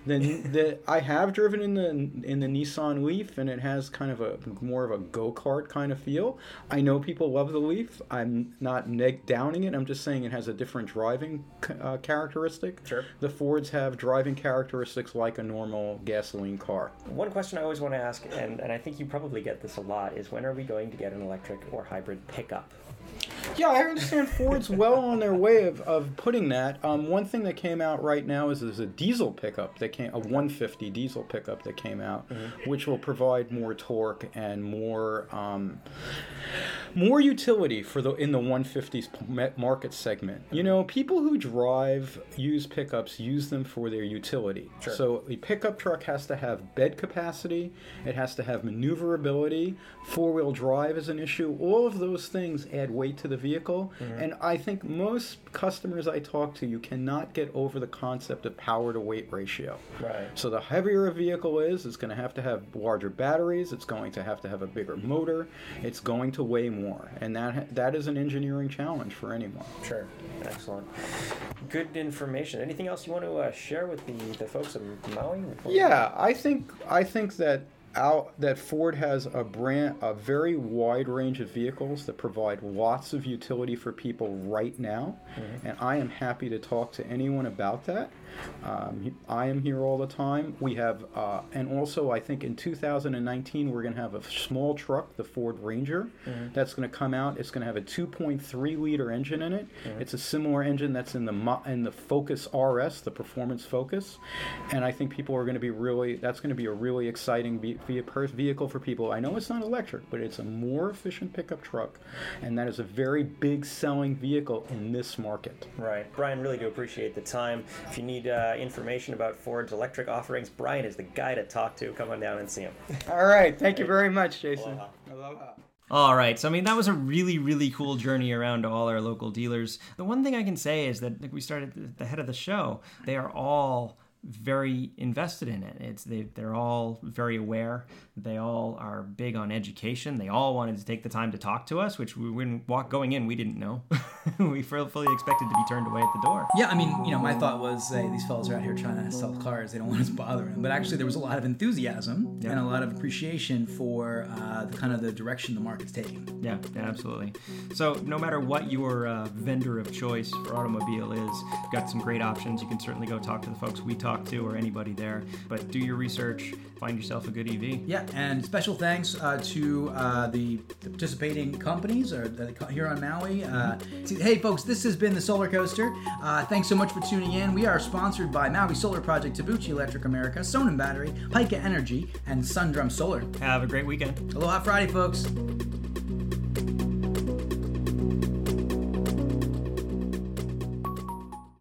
The, the I have driven in the in the Nissan Leaf, and it has kind of a more of a go kart kind of feel. I know people love the Leaf. I'm not neg- downing it. I'm just saying it has a different driving uh, characteristic. Sure. The Fords have driving characteristics like a normal gasoline car. One question I always want to ask, and, and I think you probably get this a lot, is when are we going to get an electric or hybrid pickup? Yeah, I understand Ford's well on their way of, of putting that. Um, one thing that came out right now is there's a diesel pickup that came, a 150 diesel pickup that came out, which will provide more torque and more um, more utility for the in the 150s p- ma- market segment. You know, people who drive use pickups use them for their utility. So a pickup truck has to have bed capacity, it has to have maneuverability, four-wheel drive is an issue. All of those things add weight to the vehicle, and I think most customers I talk to, you cannot get over the concept of power to weight ratio. Right. So the heavier a vehicle is, it's going to have to have larger batteries. It's going to have to have a bigger motor. It's going to weigh more, and that that is an engineering challenge for anyone. Sure. Excellent. Good information. Anything else you want to uh, share with the, the folks in Maui? Yeah, I think I think that out that Ford has a brand a very wide range of vehicles that provide lots of utility for people right now, mm-hmm. and I am happy to talk to anyone about that. Um, I am here all the time. We have, uh, and also I think in 2019 we're going to have a small truck, the Ford Ranger, that's going to come out. It's going to have a 2.3 liter engine in it. It's a similar engine that's in the in the Focus RS, the Performance Focus, and I think people are going to be really. That's going to be a really exciting ve- vehicle for people. I know it's not electric, but it's a more efficient pickup truck, and that is a very big selling vehicle in this market. Right. Brian, really do appreciate the time. If you need uh, information about Ford's electric offerings, Brian is the guy to talk to. Come on down and see him. All right, thank you very much, Jason. Aloha. All right. So, I mean, that was a really, really cool journey around to all our local dealers. The one thing I can say is that, like we started at the head of the show, they are all very invested in it. It's they, they're all very aware. They all are big on education. They all wanted to take the time to talk to us, which we when walk going in we didn't know. (laughs) we fully expected to be turned away at the door. Yeah, I mean, you know, my thought was, hey, these fellas are out here trying to sell cars. They don't want us bothering them. But actually, there was a lot of enthusiasm and a lot of appreciation for uh, the kind of the direction the market's taking. Yeah, yeah, absolutely. So no matter what your uh, vendor of choice for automobile is, you've got some great options. You can certainly go talk to the folks we talk to or anybody there. But do your research, find yourself a good EV. Yeah, and special thanks uh, to uh, the, the participating companies or the, here on Maui. Uh, to- hey, folks, this has been the Solar Coaster. Uh, thanks so much for tuning in. We are sponsored by Maui Solar Project, Tabuchi Electric America, Sonnen Battery, Pika Energy, and Sundrum Solar. Have a great weekend. Aloha Friday, folks.